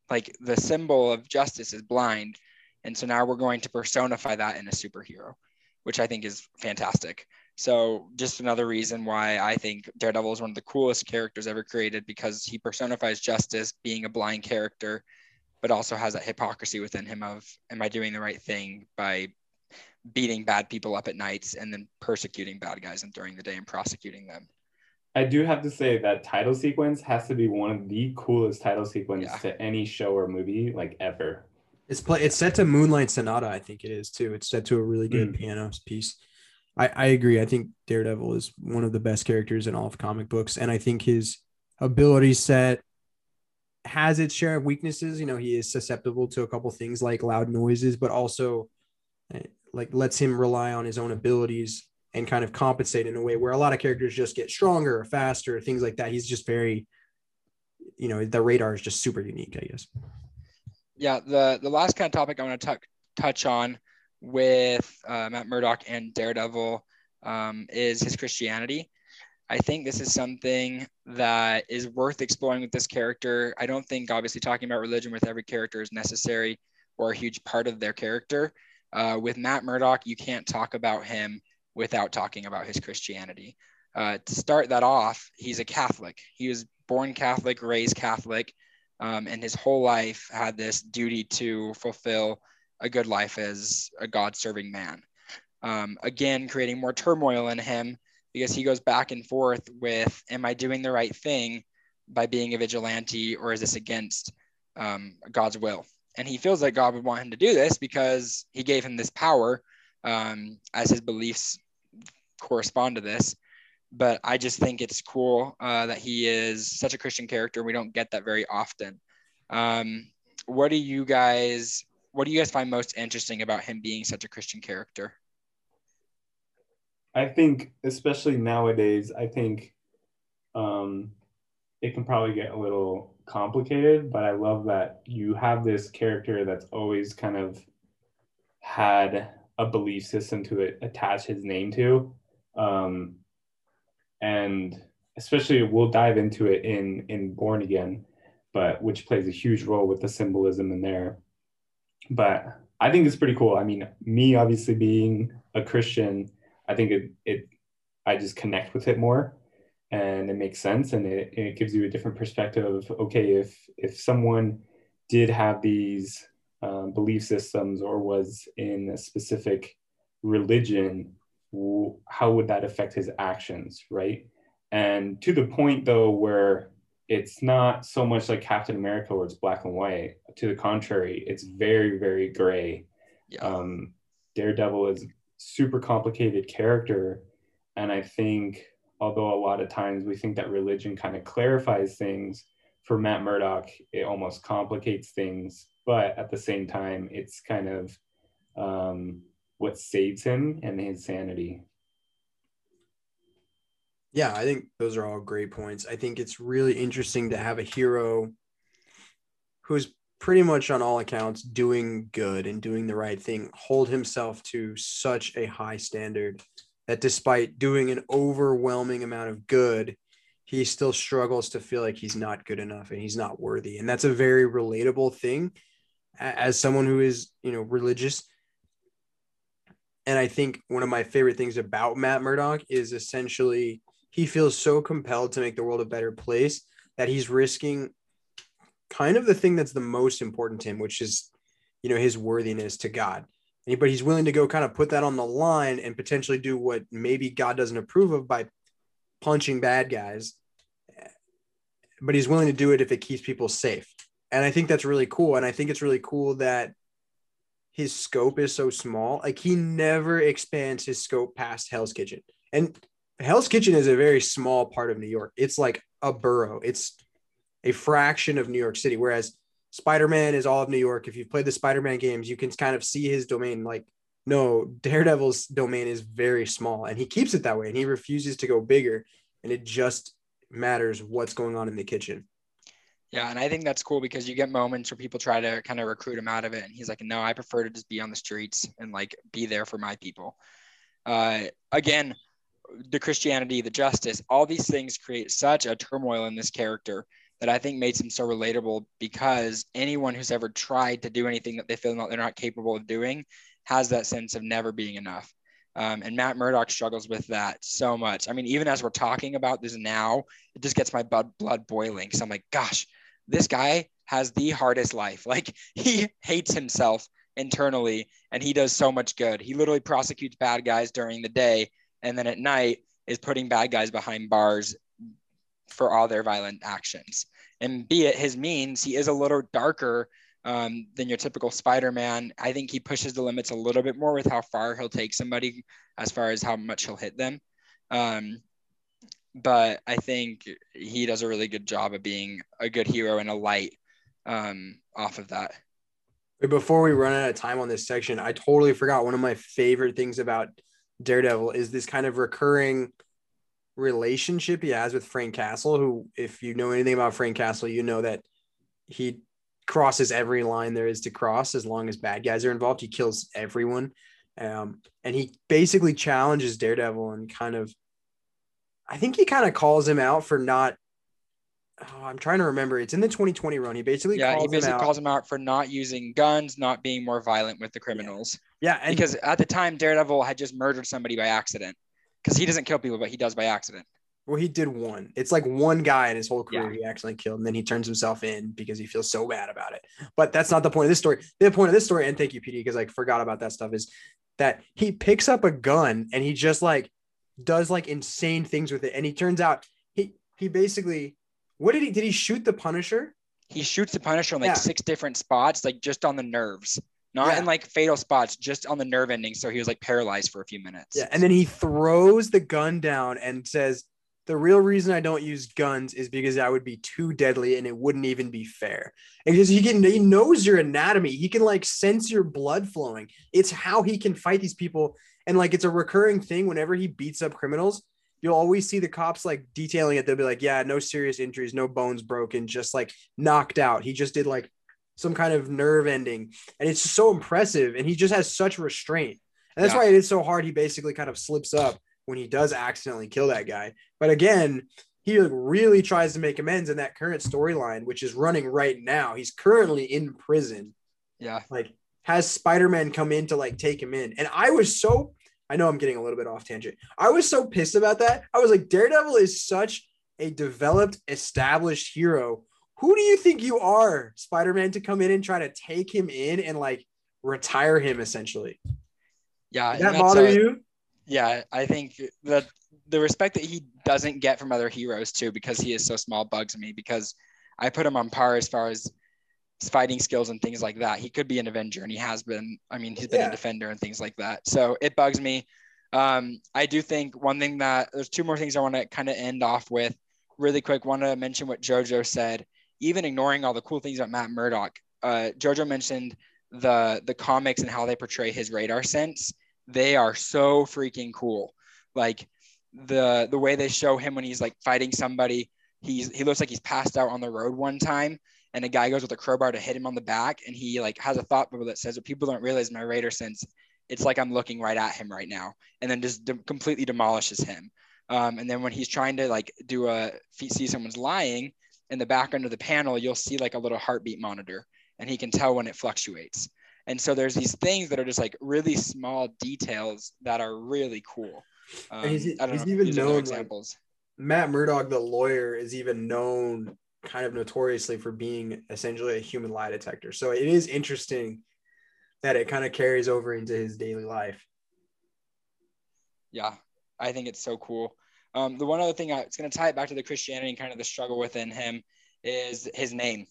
Like the symbol of justice is blind. And so now we're going to personify that in a superhero, which I think is fantastic. So just another reason why I think Daredevil is one of the coolest characters ever created because he personifies justice, being a blind character, but also has that hypocrisy within him of, am I doing the right thing by beating bad people up at nights and then persecuting bad guys and during the day and prosecuting them? I do have to say that title sequence has to be one of the coolest title sequences Yeah. to any show or movie like ever. It's play. It's set to Moonlight Sonata. I think it is too. It's set to a really good Mm. piano piece. I, I agree. I think Daredevil is one of the best characters in all of comic books, and I think his ability set has its share of weaknesses. You know, he is susceptible to a couple things like loud noises, but also eh, like lets him rely on his own abilities and kind of compensate in a way where a lot of characters just get stronger or faster, things like that. He's just very, you know, the radar is just super unique, I guess. yeah, the the last kind of topic I want to touch on with uh, Matt Murdock and Daredevil um, is his Christianity. I think this is something that is worth exploring with this character. I don't think obviously talking about religion with every character is necessary or a huge part of their character. Uh, with Matt Murdock, you can't talk about him without talking about his Christianity. Uh, to start that off, he's a Catholic. He was born Catholic, raised Catholic um, and his whole life had this duty to fulfill a good life as a God serving man. Um, again, creating more turmoil in him because he goes back and forth with Am I doing the right thing by being a vigilante or is this against um, God's will? And he feels like God would want him to do this because he gave him this power um, as his beliefs correspond to this but I just think it's cool uh, that he is such a Christian character. We don't get that very often. Um, what do you guys What do you guys find most interesting about him being such a Christian character? I think, especially nowadays, I think um, it can probably get a little complicated, but I love that you have this character that's always kind of had a belief system to attach his name to. Um, and especially we'll dive into it in in Born Again, but which plays a huge role with the symbolism in there. But I think it's pretty cool. I mean, me obviously being a Christian, I think it it I just connect with it more and it makes sense and it, it gives you a different perspective of okay if if someone did have these um, belief systems or was in a specific religion how would that affect his actions right? And to the point though where it's not so much like captain america where it's black and white. To the contrary it's very very gray. Yeah, um, Daredevil is super complicated character, and I think although a lot of times we think that religion kind of clarifies things, for Matt Murdock it almost complicates things, but at the same time it's kind of um, what saves him and his sanity. Yeah, I think those are all great points. I think it's really interesting to have a hero who's pretty much on all accounts doing good and doing the right thing hold himself to such a high standard that despite doing an overwhelming amount of good, he still struggles to feel like he's not good enough and he's not worthy. And that's a very relatable thing as someone who is, you know, religious. And I think one of my favorite things about Matt Murdock is essentially he feels so compelled to make the world a better place that he's risking kind of the thing that's the most important to him, which is, you know, his worthiness to God. But he's willing to go kind of put that on the line and potentially do what maybe God doesn't approve of by punching bad guys. But he's willing to do it if it keeps people safe. And I think that's really cool. And I think it's really cool that his scope is so small. Like he never expands his scope past Hell's Kitchen. And Hell's Kitchen is a very small part of New York. It's like a borough. It's a fraction of New York City. Whereas Spider-Man is all of New York. If you've played the Spider-Man games, you can kind of see his domain. Like no, Daredevil's domain is very small and he keeps it that way and he refuses to go bigger. And it just matters what's going on in the kitchen. Yeah, and I think that's cool because you get moments where people try to kind of recruit him out of it, and he's like, "No, I prefer to just be on the streets and like be there for my people." Uh, again, the Christianity, the justice, all these things create such a turmoil in this character that I think makes him so relatable because anyone who's ever tried to do anything that they feel that they're not capable of doing has that sense of never being enough. Um, and Matt Murdock struggles with that so much. I mean, even as we're talking about this now, it just gets my blood, blood boiling. So I'm like, gosh, this guy has the hardest life. [LAUGHS] Like he hates himself internally and he does so much good. He literally prosecutes bad guys during the day and then at night is putting bad guys behind bars for all their violent actions. And be it his means, he is a little darker um, than your typical Spider-Man. I think he pushes the limits a little bit more with how far he'll take somebody, as far as how much he'll hit them. Um, but I think he does a really good job of being a good hero and a light um, off of that. Before we run out of time on this section, I totally forgot one of my favorite things about Daredevil is this kind of recurring relationship he has with Frank Castle, who, if you know anything about Frank Castle, you know that he crosses every line there is to cross as long as bad guys are involved. He kills everyone. Um, and he basically challenges Daredevil and kind of, I think he kind of calls him out for not. Oh, I'm trying to remember. It's in the 2020 run. He basically yeah, calls he basically him out. calls him out for not using guns, not being more violent with the criminals. yeah, and because at the time Daredevil had just murdered somebody by accident. Because he doesn't kill people, but he does by accident. Well, he did one. It's like one guy in his whole career he actually killed, and then he turns himself in because he feels so bad about it. But that's not the point of this story. The point of this story, and thank you, Petey, because I forgot about that stuff, is that he picks up a gun and he just like does like insane things with it. And he turns out he he basically what did he did he shoot the Punisher? He shoots the Punisher in like Yeah. six different spots, like just on the nerves, not Yeah. in like fatal spots, just on the nerve ending. So he was like paralyzed for a few minutes. Yeah, and then he throws the gun down and says, "The real reason I don't use guns is because that would be too deadly and it wouldn't even be fair." Because he can, he knows your anatomy. He can like sense your blood flowing. It's how he can fight these people, and like it's a recurring thing. Whenever he beats up criminals, you'll always see the cops like detailing it. They'll be like, "Yeah, no serious injuries, no bones broken, just like knocked out. He just did like." Some kind of nerve ending, and it's so impressive. And he just has such restraint. And that's Yeah. why it is so hard. He basically kind of slips up when he does accidentally kill that guy. But again, he really tries to make amends in that current storyline, which is running right now. He's currently in prison. Yeah. Like, has Spider-Man come in to like take him in. And I was so I know I'm getting a little bit off tangent. I was so pissed about that. I was like, Daredevil is such a developed, established hero. Who do you think you are, Spider-Man, to come in and try to take him in and like retire him essentially? Yeah. Did that bother a- you? Yeah, I think that the respect that he doesn't get from other heroes too, because he is so small, bugs me. Because I put him on par as far as fighting skills and things like that. He could be an Avenger, and he has been. I mean, he's been Yeah. a defender and things like that. So it bugs me. Um, I do think one thing that there's two more things I want to kind of end off with really quick. Want to mention what JoJo said. Even ignoring all the cool things about Matt Murdock, uh, JoJo mentioned the the comics and how they portray his radar sense they are so freaking cool. Like the the way they show him when he's like fighting somebody, he's he looks like he's passed out on the road one time, and a guy goes with a crowbar to hit him on the back, and he like has a thought bubble that says, "What people don't realize my radar sense, it's like I'm looking right at him right now," and then just de- completely demolishes him. Um, and then when he's trying to like do a he someone's lying in the background of the panel, you'll see like a little heartbeat monitor, and he can tell when it fluctuates. And so there's these things that are just like really small details that are really cool. Um, he's- he's know. even known, other like- examples. Matt Murdock, the lawyer, is even known kind of notoriously for being essentially a human lie detector. So it is interesting that it kind of carries over into his daily life. yeah, I think it's so cool. Um, the one other thing I, it's going to tie it back to the Christianity and kind of the struggle within him is his name.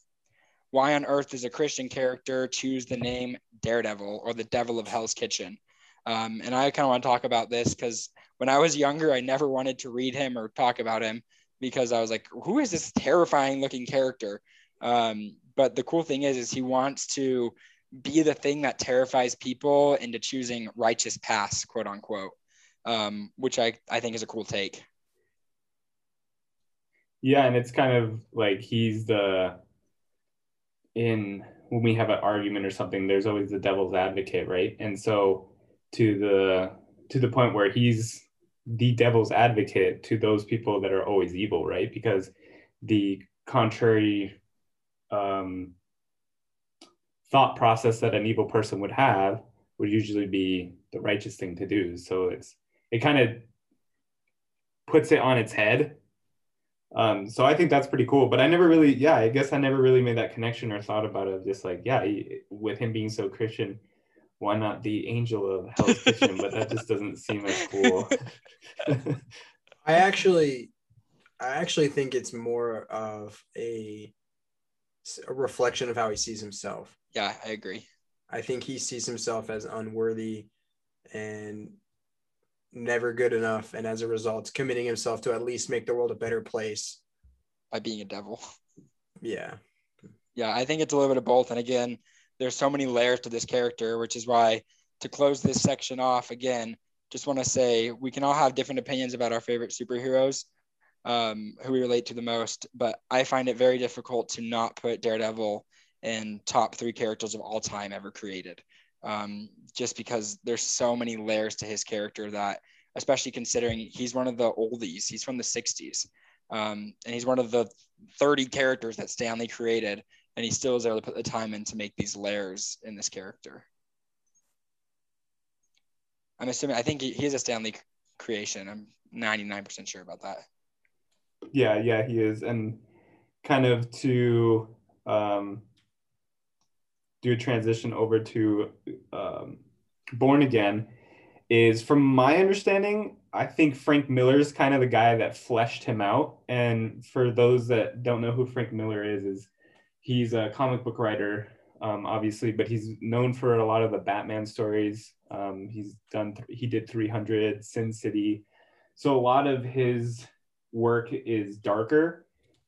Why on earth does a Christian character choose the name Daredevil or the Devil of Hell's Kitchen? Um, and I kind of want to talk about this because when I was younger, I never wanted to read him or talk about him because I was like, who is this terrifying looking character? Um, but the cool thing is, is he wants to be the thing that terrifies people into choosing righteous paths, quote unquote, um, which I, I think is a cool take. Yeah, and it's kind of like he's the in when we have an argument or something, there's always the devil's advocate, right? And so to the to the point where he's the devil's advocate to those people that are always evil, right? Because the contrary um, thought process that an evil person would have would usually be the righteous thing to do. So it's it kind of puts it on its head. Um, so I think that's pretty cool. But I never really, yeah, I guess I never really made that connection or thought about it. Just like, yeah, he, with him being so Christian, why not the angel of Hell's Kitchen? but that just doesn't seem as cool. [LAUGHS] I actually, I actually think it's more of a, a reflection of how he sees himself. Yeah, I agree. I think he sees himself as unworthy and never good enough, and as a result, committing himself to at least make the world a better place by being a devil. [LAUGHS] Yeah. Yeah, I think it's a little bit of both. And again, there's so many layers to this character, which is why to close this section off again, just want to say we can all have different opinions about our favorite superheroes, um, who we relate to the most. But I find it very difficult to not put Daredevil in top three characters of all time ever created. Um, just because there's so many layers to his character that, especially considering he's one of the oldies, he's from the 60s. Um, and he's one of the 30 characters that Stan Lee created, and he still is able to put the time in to make these layers in this character. I'm assuming, I think he, he is a Stan Lee creation. I'm 99% sure about that. Yeah, yeah, he is. And kind of to um, do a transition over to um, Born Again is from my understanding, I think Frank Miller is kind of the guy that fleshed him out. And for those that don't know who Frank Miller is, is he's a comic book writer, um, obviously, but he's known for a lot of the Batman stories. Um, he's done, he did 300, Sin City. So a lot of his work is darker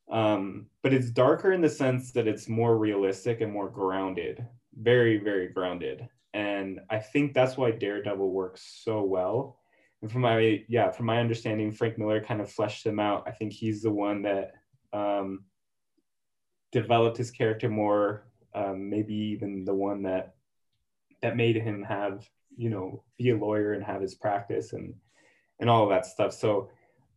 um, but it's darker in the sense that it's more realistic and more grounded, very, very grounded. And I think that's why Daredevil works so well. And from my yeah, from my understanding, Frank Miller kind of fleshed him out. I think he's the one that um, developed his character more, um, maybe even the one that that made him have you know be a lawyer and have his practice and and all of that stuff. So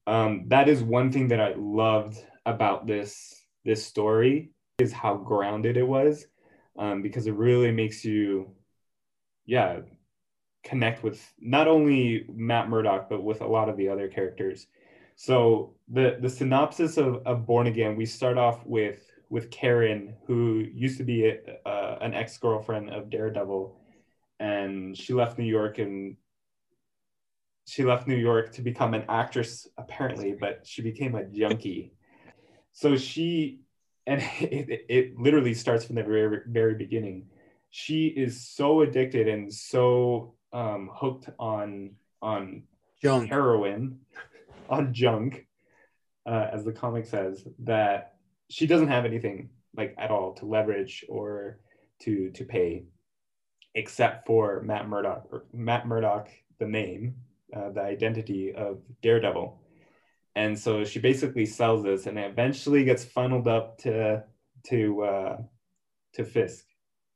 um, that is one thing that I loved about this this story is how grounded it was um, because it really makes you yeah connect with not only matt murdock but with a lot of the other characters. So the the synopsis of, of born again we start off with with karen who used to be a, uh, an ex-girlfriend of daredevil and she left new york and she left new york to become an actress apparently but she became a junkie so she and [LAUGHS] it, it literally starts from the very very beginning she is so addicted and so um, hooked on on Junk. heroin [LAUGHS] on junk uh, as the comic says that she doesn't have anything like at all to leverage or to to pay except for matt murdock or matt murdock the name uh, the identity of daredevil and so she basically sells this and eventually gets funneled up to to uh, to fisk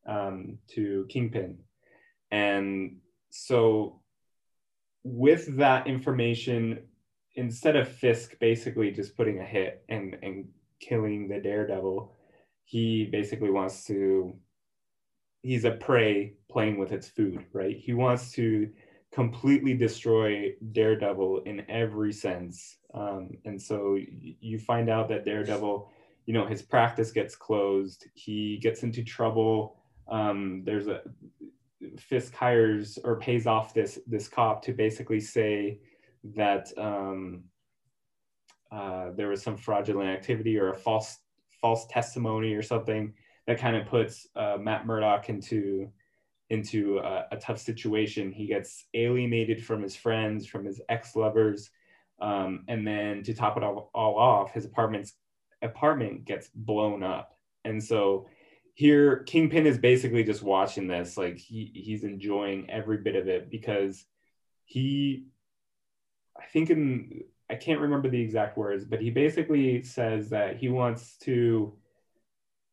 um, to kingpin. And so with that information instead of fisk basically just putting a hit and and killing the daredevil he basically wants to he's a prey playing with its food right? He wants to completely destroy daredevil in every sense um, and so you find out that Daredevil, you know, his practice gets closed. He gets into trouble. Um, there's a Fisk hires or pays off this this cop to basically say that um, uh, there was some fraudulent activity or a false false testimony or something that kind of puts uh, Matt Murdock into into a, a, tough situation. He gets alienated from his friends, from his ex lovers. Um, and then to top it all, all off, his apartment's apartment gets blown up. And so here Kingpin is basically just watching this, like he he's enjoying every bit of it because he, I think in I can't remember the exact words, but he basically says that he wants to.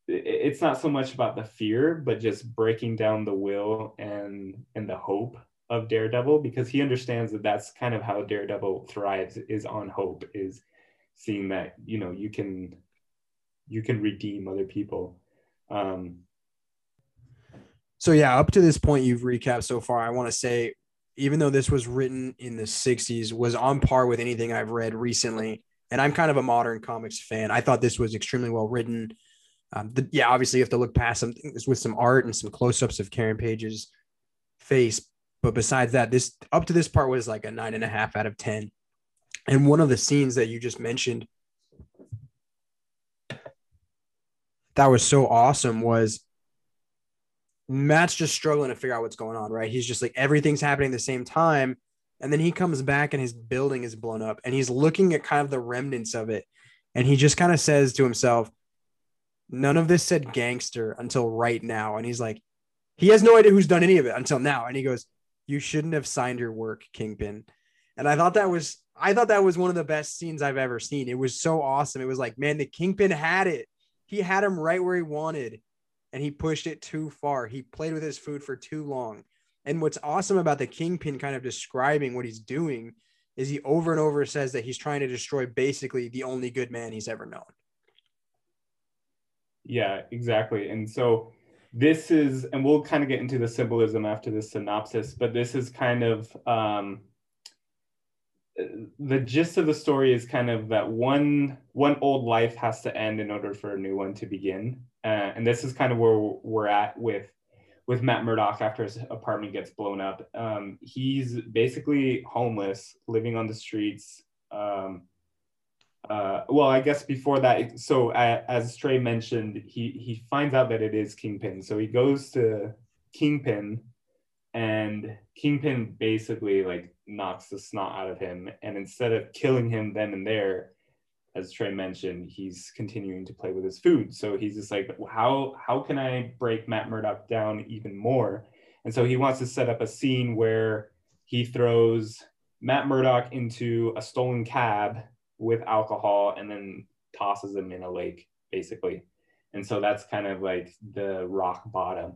It's not so much about the fear, but just breaking down the will and and the hope of Daredevil because he understands that that's kind of how Daredevil thrives is on hope is seeing that you know you can you can redeem other people um So yeah, up to this point you've recapped so far. I want to say, even though this was written in the '60s, was on par with anything I've read recently. And I'm kind of a modern comics fan. I thought this was extremely well written. Um, the, yeah, obviously you have to look past some with some art and some close-ups of Karen Page's face. But besides that, this up to this part was like a nine and a half out of ten. And one of the scenes that you just mentioned that was so awesome was Matt's just struggling to figure out what's going on, right? He's just like everything's happening at the same time. And then he comes back and his building is blown up and he's looking at kind of the remnants of it. And he just kind of says to himself, None of this said gangster until right now. And he's like, he has no idea who's done any of it until now. And he goes, You shouldn't have signed your work, Kingpin. And I thought that was, I thought that was one of the best scenes I've ever seen. It was so awesome. It was like, man, the Kingpin had it. He had him right where he wanted and he pushed it too far. He played with his food for too long. And what's awesome about the Kingpin kind of describing what he's doing is he over and over says that he's trying to destroy basically the only good man he's ever known. Yeah, exactly. And so this is, and we'll kind of get into the symbolism after this synopsis, but this is kind of um, the gist of the story is kind of that one one old life has to end in order for a new one to begin, uh, and this is kind of where we're at with with Matt Murdock after his apartment gets blown up. Um, he's basically homeless, living on the streets. Um, uh, well, I guess before that, so as Trey mentioned, he he finds out that it is Kingpin. So he goes to Kingpin, and Kingpin basically like knocks the snot out of him. And instead of killing him then and there, as Trey mentioned, he's continuing to play with his food. So he's just like, how how can I break Matt Murdock down even more? And so he wants to set up a scene where he throws Matt Murdock into a stolen cab with alcohol and then tosses them in a lake, basically. And so that's kind of like the rock bottom.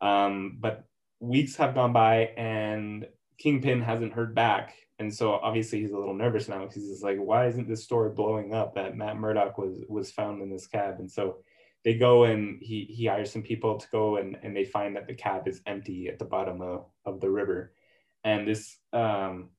Um, but weeks have gone by and Kingpin hasn't heard back. And so obviously he's a little nervous now because he's like, why isn't this story blowing up that Matt Murdock was was found in this cab? And so they go and he he hires some people to go and, and they find that the cab is empty at the bottom of, of the river. And this um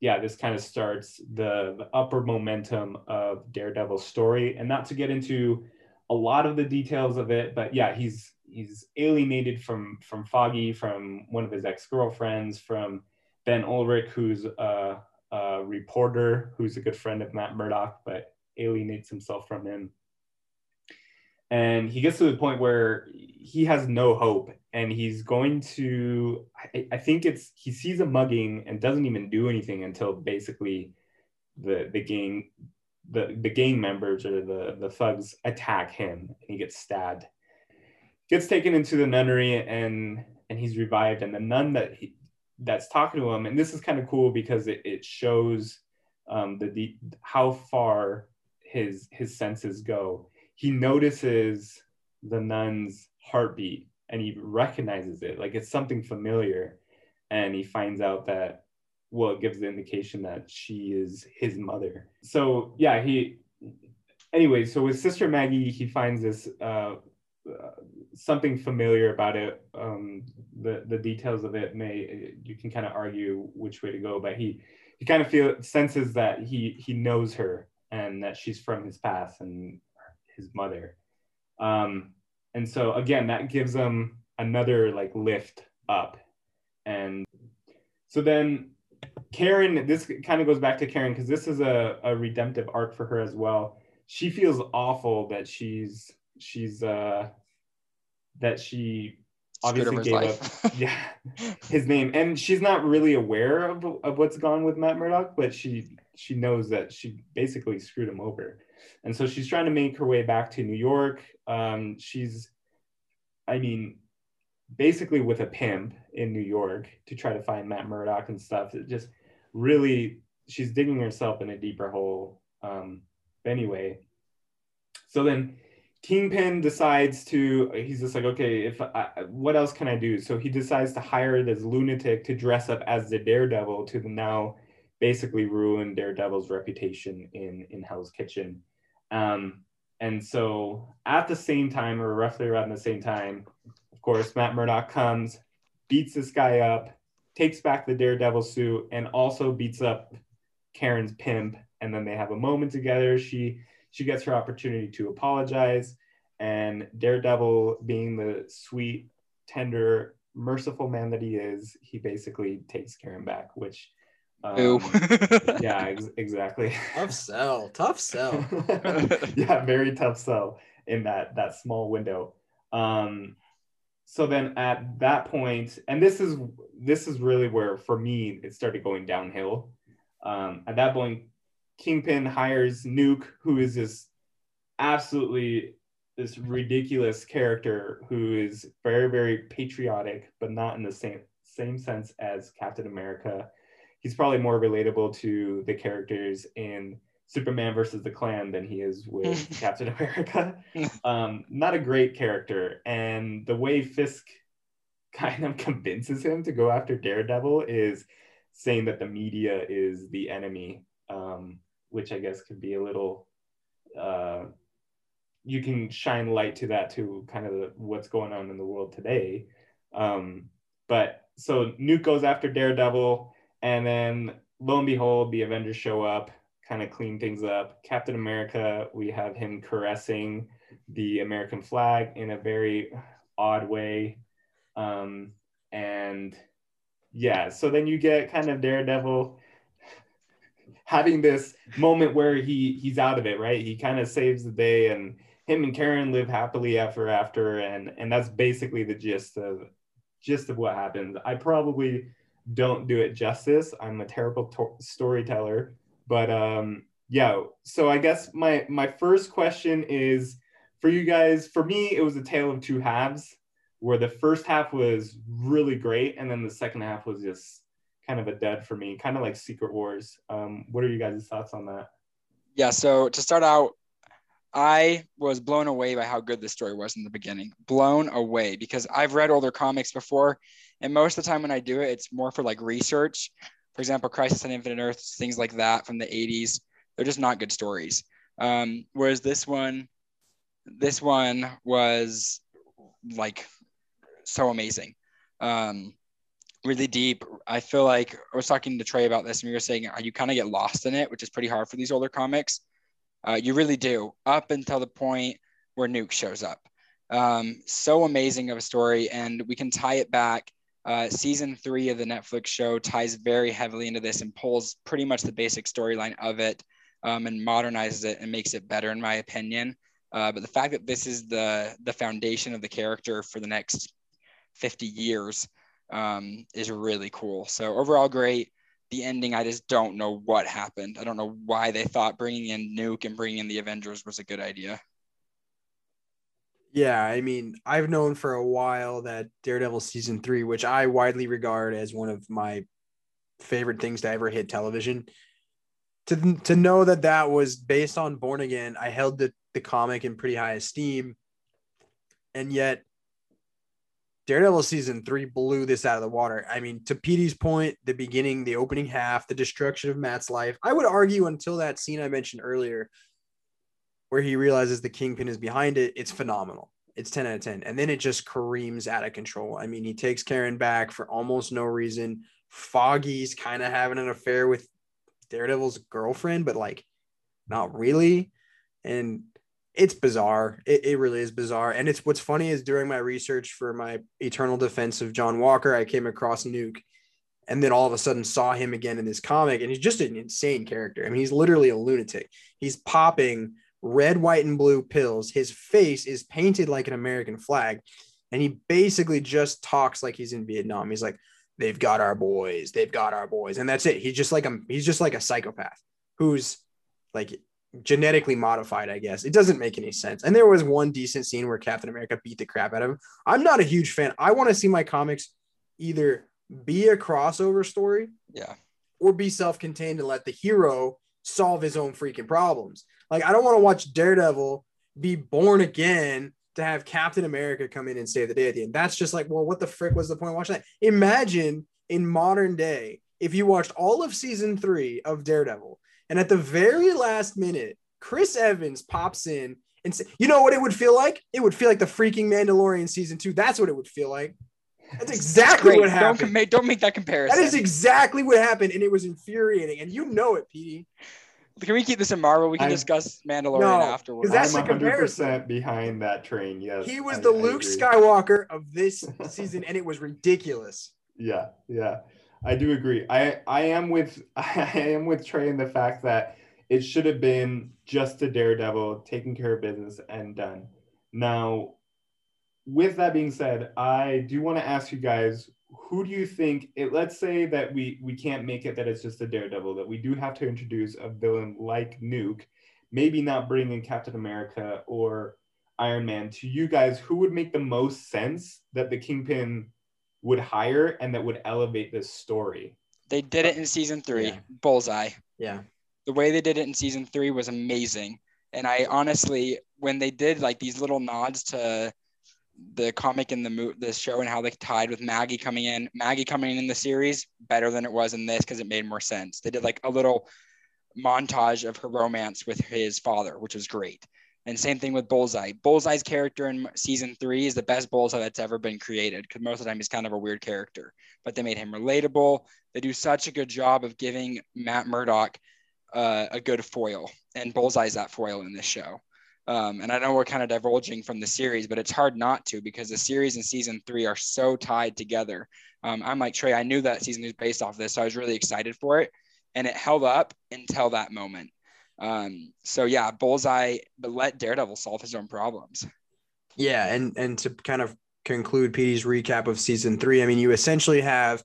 yeah, this kind of starts the, the upper momentum of Daredevil's story. And not to get into a lot of the details of it, but yeah, he's he's alienated from from Foggy, from one of his ex-girlfriends, from Ben Urich, who's a, a reporter who's a good friend of Matt Murdock, but alienates himself from him. And he gets to the point where he has no hope and he's going to I, I, think it's he sees a mugging and doesn't even do anything until basically the the gang the the gang members or the the thugs attack him and he gets stabbed. Gets taken into the nunnery and and he's revived. And the nun that he, that's talking to him and this is kind of cool because it, it shows um, the, the how far his his senses go. He notices the nun's heartbeat and he recognizes it. Like it's something familiar and he finds out that well it gives the indication that she is his mother. So yeah he anyway so with sister maggie he finds this uh, something familiar about it. Um, the the details of it may you can kind of argue which way to go but he he kind of feel senses that he he knows her and that she's from his past and his mother. Um, and so again that gives them another like lift up. And so then karen this kind of goes back to karen because this is a, a redemptive arc for her as well. She feels awful that she's she's uh that she obviously gave life. up [LAUGHS] yeah his name. And she's not really aware of, of what's gone with matt murdock but she she knows that she basically screwed him over and so she's trying to make her way back to new york um, she's I mean, basically with a pimp in New York to try to find Matt Murdock and stuff. It just really, she's digging herself in a deeper hole. Um, anyway, so then Kingpin decides to, he's just like, okay, if I, what else can I do? So he decides to hire this lunatic to dress up as the Daredevil to the now basically ruin Daredevil's reputation in in Hell's Kitchen. Um, and so at the same time, or roughly around the same time, of course, Matt Murdock comes, beats this guy up, takes back the Daredevil suit, and also beats up Karen's pimp. And then they have a moment together. She she gets her opportunity to apologize, and Daredevil, being the sweet, tender, merciful man that he is, he basically takes Karen back, which. Um, [LAUGHS] yeah, ex- exactly. Tough sell. Tough sell. [LAUGHS] yeah, very tough sell in that that small window. Um, so then at that point, and this is this is really where for me it started going downhill. Um, at that point, Kingpin hires Nuke, who is this absolutely this ridiculous character who is very very patriotic, but not in the same same sense as Captain America he's probably more relatable to the characters in Superman versus the Klan than he is with [LAUGHS] Captain America. Um, not a great character, and the way Fisk kind of [LAUGHS] convinces him to go after Daredevil is saying that the media is the enemy, um, which I guess could be a little. Uh, you can shine light to that to kind of the, what's going on in the world today. Um, but so Nuke goes after Daredevil and then lo and behold, the Avengers show up, kind of clean things up. Captain America, we have him caressing the American flag in a very odd way. Um, and yeah, so then you get kind of Daredevil [LAUGHS] having this moment where he he's out of it, right? He kind of saves the day and him and Karen live happily ever after and and that's basically the gist of gist of what happens. I probably don't do it justice. I'm a terrible to- storyteller, but um, yeah. So I guess my my first question is for you guys. For me, it was a tale of two halves, where the first half was really great, and then the second half was just kind of a dud for me, kind of like Secret Wars. Um, what are you guys' thoughts on that? Yeah. So to start out, I was blown away by how good the story was in the beginning. Blown away because I've read older comics before, and most of the time when I do it, it's more for like research. For example, Crisis on Infinite Earths, things like that from the 80s. They're just not good stories. Um, whereas this one, this one was like so amazing. Um, really deep. I feel like I was talking to Trey about this, and we were saying you kind of get lost in it, which is pretty hard for these older comics. Uh, you really do, up until the point where Nuke shows up. Um, so amazing of a story, and we can tie it back. Uh, season three of the Netflix show ties very heavily into this and pulls pretty much the basic storyline of it um, and modernizes it and makes it better, in my opinion. Uh, but the fact that this is the the foundation of the character for the next 50 years um, is really cool. So overall, great the ending, I just don't know what happened. I don't know why they thought bringing in Nuke and bringing in the Avengers was a good idea. Yeah, I mean, I've known for a while that Daredevil season three, which I widely regard as one of my favorite things to ever hit television, to to know that that was based on Born Again, I held the the comic in pretty high esteem, and yet Daredevil season three blew this out of the water. I mean, to Petey's point, the beginning, the opening half, the destruction of Matt's life. I would argue until that scene I mentioned earlier, where he realizes the kingpin is behind it, it's phenomenal. It's 10 out of 10. And then it just careens out of control. I mean, he takes Karen back for almost no reason. Foggy's kind of having an affair with Daredevil's girlfriend, but like not really. And it's bizarre. It, it really is bizarre. And it's what's funny is during my research for my eternal defense of John Walker, I came across Nuke and then all of a sudden saw him again in this comic. And he's just an insane character. I mean, he's literally a lunatic. He's popping red, white, and blue pills. His face is painted like an American flag. And he basically just talks like he's in Vietnam. He's like, they've got our boys, they've got our boys. And that's it. He's just like a he's just like a psychopath who's like genetically modified, I guess. It doesn't make any sense. And there was one decent scene where Captain America beat the crap out of him. I'm not a huge fan. I want to see my comics either be a crossover story Yeah. or be self-contained and let the hero solve his own freaking problems. Like I don't want to watch Daredevil be born again to have Captain America come in and save the day at the end. That's just like, well, what the frick was the point of watching that? Imagine in modern day if you watched all of season three of Daredevil and at the very last minute, Chris Evans pops in and say, you know what it would feel like? It would feel like the freaking Mandalorian season two. That's what it would feel like. That's exactly Great. what Don't, happened. com- don't make that comparison. That is exactly what happened, and it was infuriating. And you know it, Petey. Can we keep this in Marvel? We can I- discuss Mandalorian No, afterwards. 'cause that's I'm the comparison. 100% behind that train. Yes. He was I- the I Luke agree. Skywalker of this [LAUGHS] season, and it was ridiculous. Yeah, yeah. I do agree. I I am with [LAUGHS] I am with Trey in the fact that it should have been just a Daredevil taking care of business and done. Now, with that being said, I do want to ask you guys who do you think it let's say that we we can't make it that it's just a Daredevil that we do have to introduce a villain like Nuke, maybe not bring in Captain America or Iron Man. To you guys, who would make the most sense that the Kingpin would hire and that would elevate this story. They did it uh, in season three. Yeah. Bullseye. Yeah. The way they did it in season three was amazing. And I honestly, when they did like these little nods to the comic and the mo- the show and how they tied with Maggie coming in, Maggie coming in the series better than it was in this because it made more sense. They did like a little montage of her romance with his father, which was great. And same thing with Bullseye. Bullseye's character in season three is the best Bullseye that's ever been created because most of the time he's kind of a weird character, but they made him relatable. They do such a good job of giving Matt Murdock uh, a good foil, and Bullseye's that foil in this show. Um, and I know we're kind of divulging from the series, but it's hard not to because the series and season three are so tied together. Um, I'm like Trey, I knew that season was based off this, so I was really excited for it, and it held up until that moment. Um, so yeah, Bullseye, let Daredevil solve his own problems. Yeah, and and to kind of conclude Petey's recap of season three, I mean, you essentially have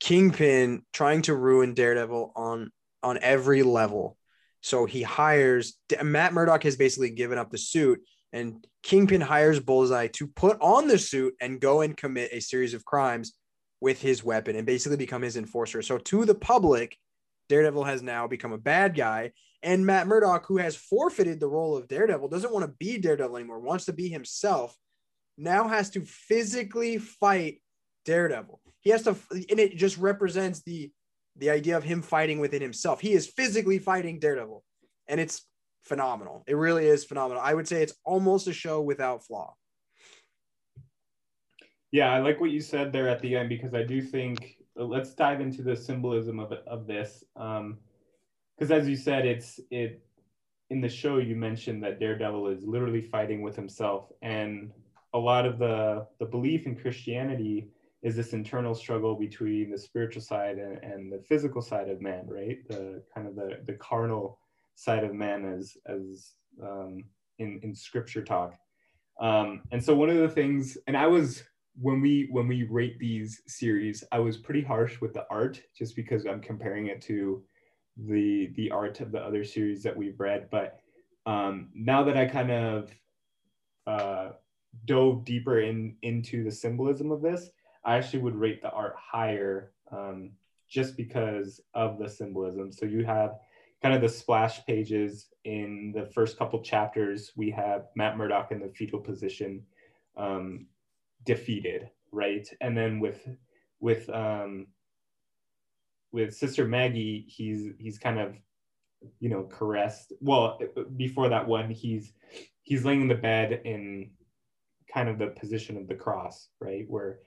Kingpin trying to ruin Daredevil on on every level. So he hires Matt Murdock has basically given up the suit, and Kingpin hires Bullseye to put on the suit and go and commit a series of crimes with his weapon and basically become his enforcer. So to the public, Daredevil has now become a bad guy. And Matt Murdock, who has forfeited the role of Daredevil, doesn't want to be Daredevil anymore, wants to be himself, now has to physically fight Daredevil. He has to, and it just represents the the idea of him fighting within himself. He is physically fighting Daredevil, and it's phenomenal. It really is phenomenal. I would say it's almost a show without flaw. Yeah, I like what you said there at the end because I do think let's dive into the symbolism of of this. Um, because as you said, it's it in the show you mentioned that Daredevil is literally fighting with himself, and a lot of the the belief in Christianity is this internal struggle between the spiritual side and, and the physical side of man, right? The kind of the the carnal side of man as as um, in in scripture talk. Um, and so one of the things, and I was when we when we rate these series, I was pretty harsh with the art just because I'm comparing it to the the art of the other series that we've read. But um, now that I kind of uh, dove deeper in into the symbolism of this, I actually would rate the art higher um, just because of the symbolism. So you have kind of the splash pages in the first couple chapters. We have Matt Murdock in the fetal position. Um, defeated right? And then with with um with sister maggie he's he's kind of you know caressed. Well before that one he's he's laying in the bed in kind of the position of the cross right? Where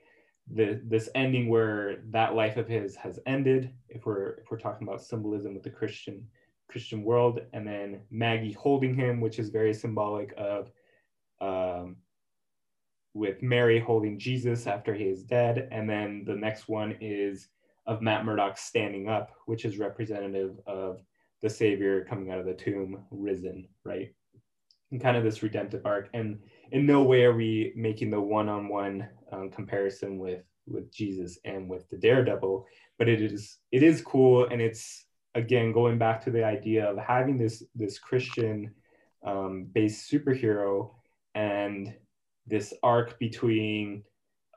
the this ending where that life of his has ended if we're if we're talking about symbolism with the christian christian world. And then maggie holding him which is very symbolic of um with Mary holding Jesus after he is dead. And then the next one is of Matt Murdock standing up, which is representative of the Savior coming out of the tomb, risen, right? And kind of this redemptive arc. And in no way are we making the one-on-one um, comparison with with Jesus and with the Daredevil, but it is it is cool and it's again, going back to the idea of having this this Christian um, based superhero and this arc between,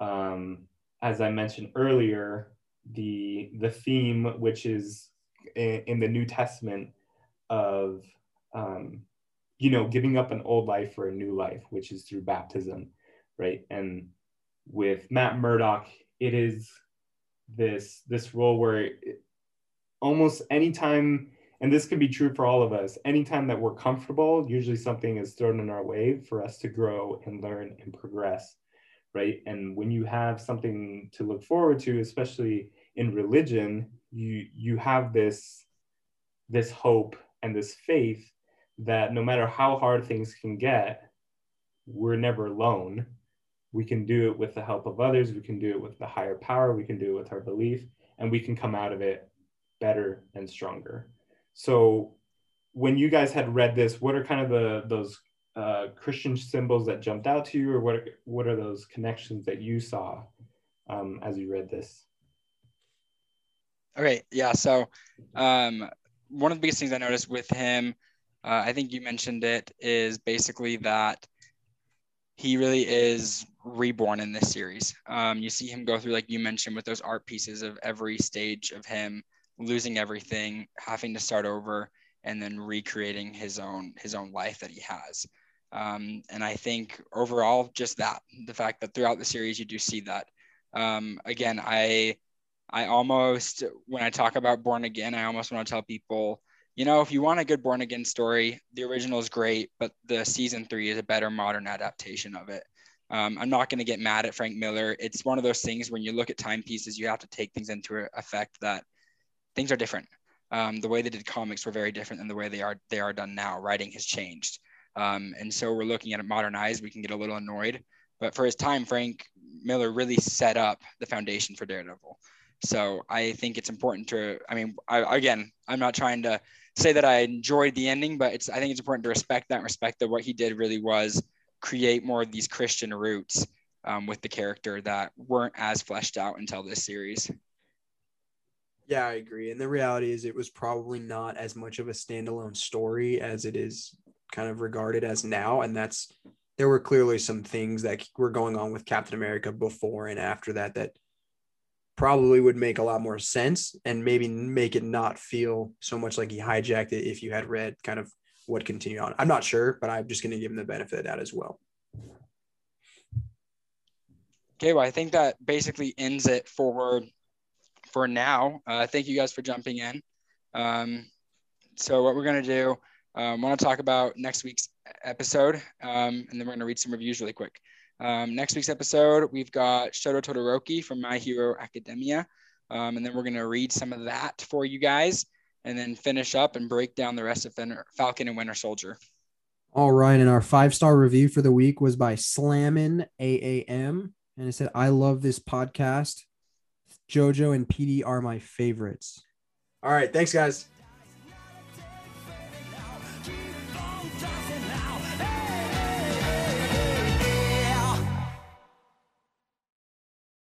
um, as I mentioned earlier, the the theme which is in, in the New Testament of um, you know giving up an old life for a new life, which is through baptism, right? And with Matt Murdock, it is this this role where it, almost anytime and this can be true for all of us. Anytime that we're comfortable usually something is thrown in our way for us to grow and learn and progress right? And when you have something to look forward to especially in religion you you have this this hope and this faith that no matter how hard things can get we're never alone. We can do it with the help of others. We can do it with the higher power. We can do it with our belief and we can come out of it better and stronger so when you guys had read this what are kind of the those uh, christian symbols that jumped out to you or what what are those connections that you saw um, as you read this Okay, yeah. So, um, one of the biggest things I noticed with him, uh, I think you mentioned it, is basically that he really is reborn in this series. Um, you see him go through, like you mentioned, with those art pieces of every stage of him losing everything, having to start over, and then recreating his own his own life that he has. Um, and I think overall, just that the fact that throughout the series you do see that. Um, again, I I almost, when I talk about Born Again, I almost want to tell people, you know, if you want a good Born Again story, the original is great, but the season three is a better modern adaptation of it. Um, I'm not going to get mad at Frank Miller. It's one of those things when you look at timepieces, you have to take things into effect that things are different. Um, the way they did comics were very different than the way they are they are done now. Writing has changed, um, and so we're looking at it modernized. We can get a little annoyed, but for his time, Frank Miller really set up the foundation for Daredevil. So I think it's important to, I mean, I, again, I'm not trying to say that I enjoyed the ending, but it's, I think it's important to respect that, respect that what he did really was create more of these Christian roots um, with the character that weren't as fleshed out until this series. Yeah, I agree. And the reality is, it was probably not as much of a standalone story as it is kind of regarded as now. And that's, there were clearly some things that were going on with Captain America before and after that that probably would make a lot more sense and maybe make it not feel so much like he hijacked it if you had read kind of what continued on. I'm not sure, but I'm just going to give him the benefit of that as well. Okay, well, I think that basically ends it for for now. Uh, thank you guys for jumping in. Um, so what we're going to do, um, want to talk about next week's episode, um, and then we're going to read some reviews really quick. Um, next week's episode, we've got Shoto Todoroki from My Hero Academia. Um, and then we're going to read some of that for you guys and then finish up and break down the rest of Falcon and Winter Soldier. All right. And our five star review for the week was by Slammin AAM. And it said, I love this podcast. JoJo and Petey are my favorites. All right. Thanks, guys.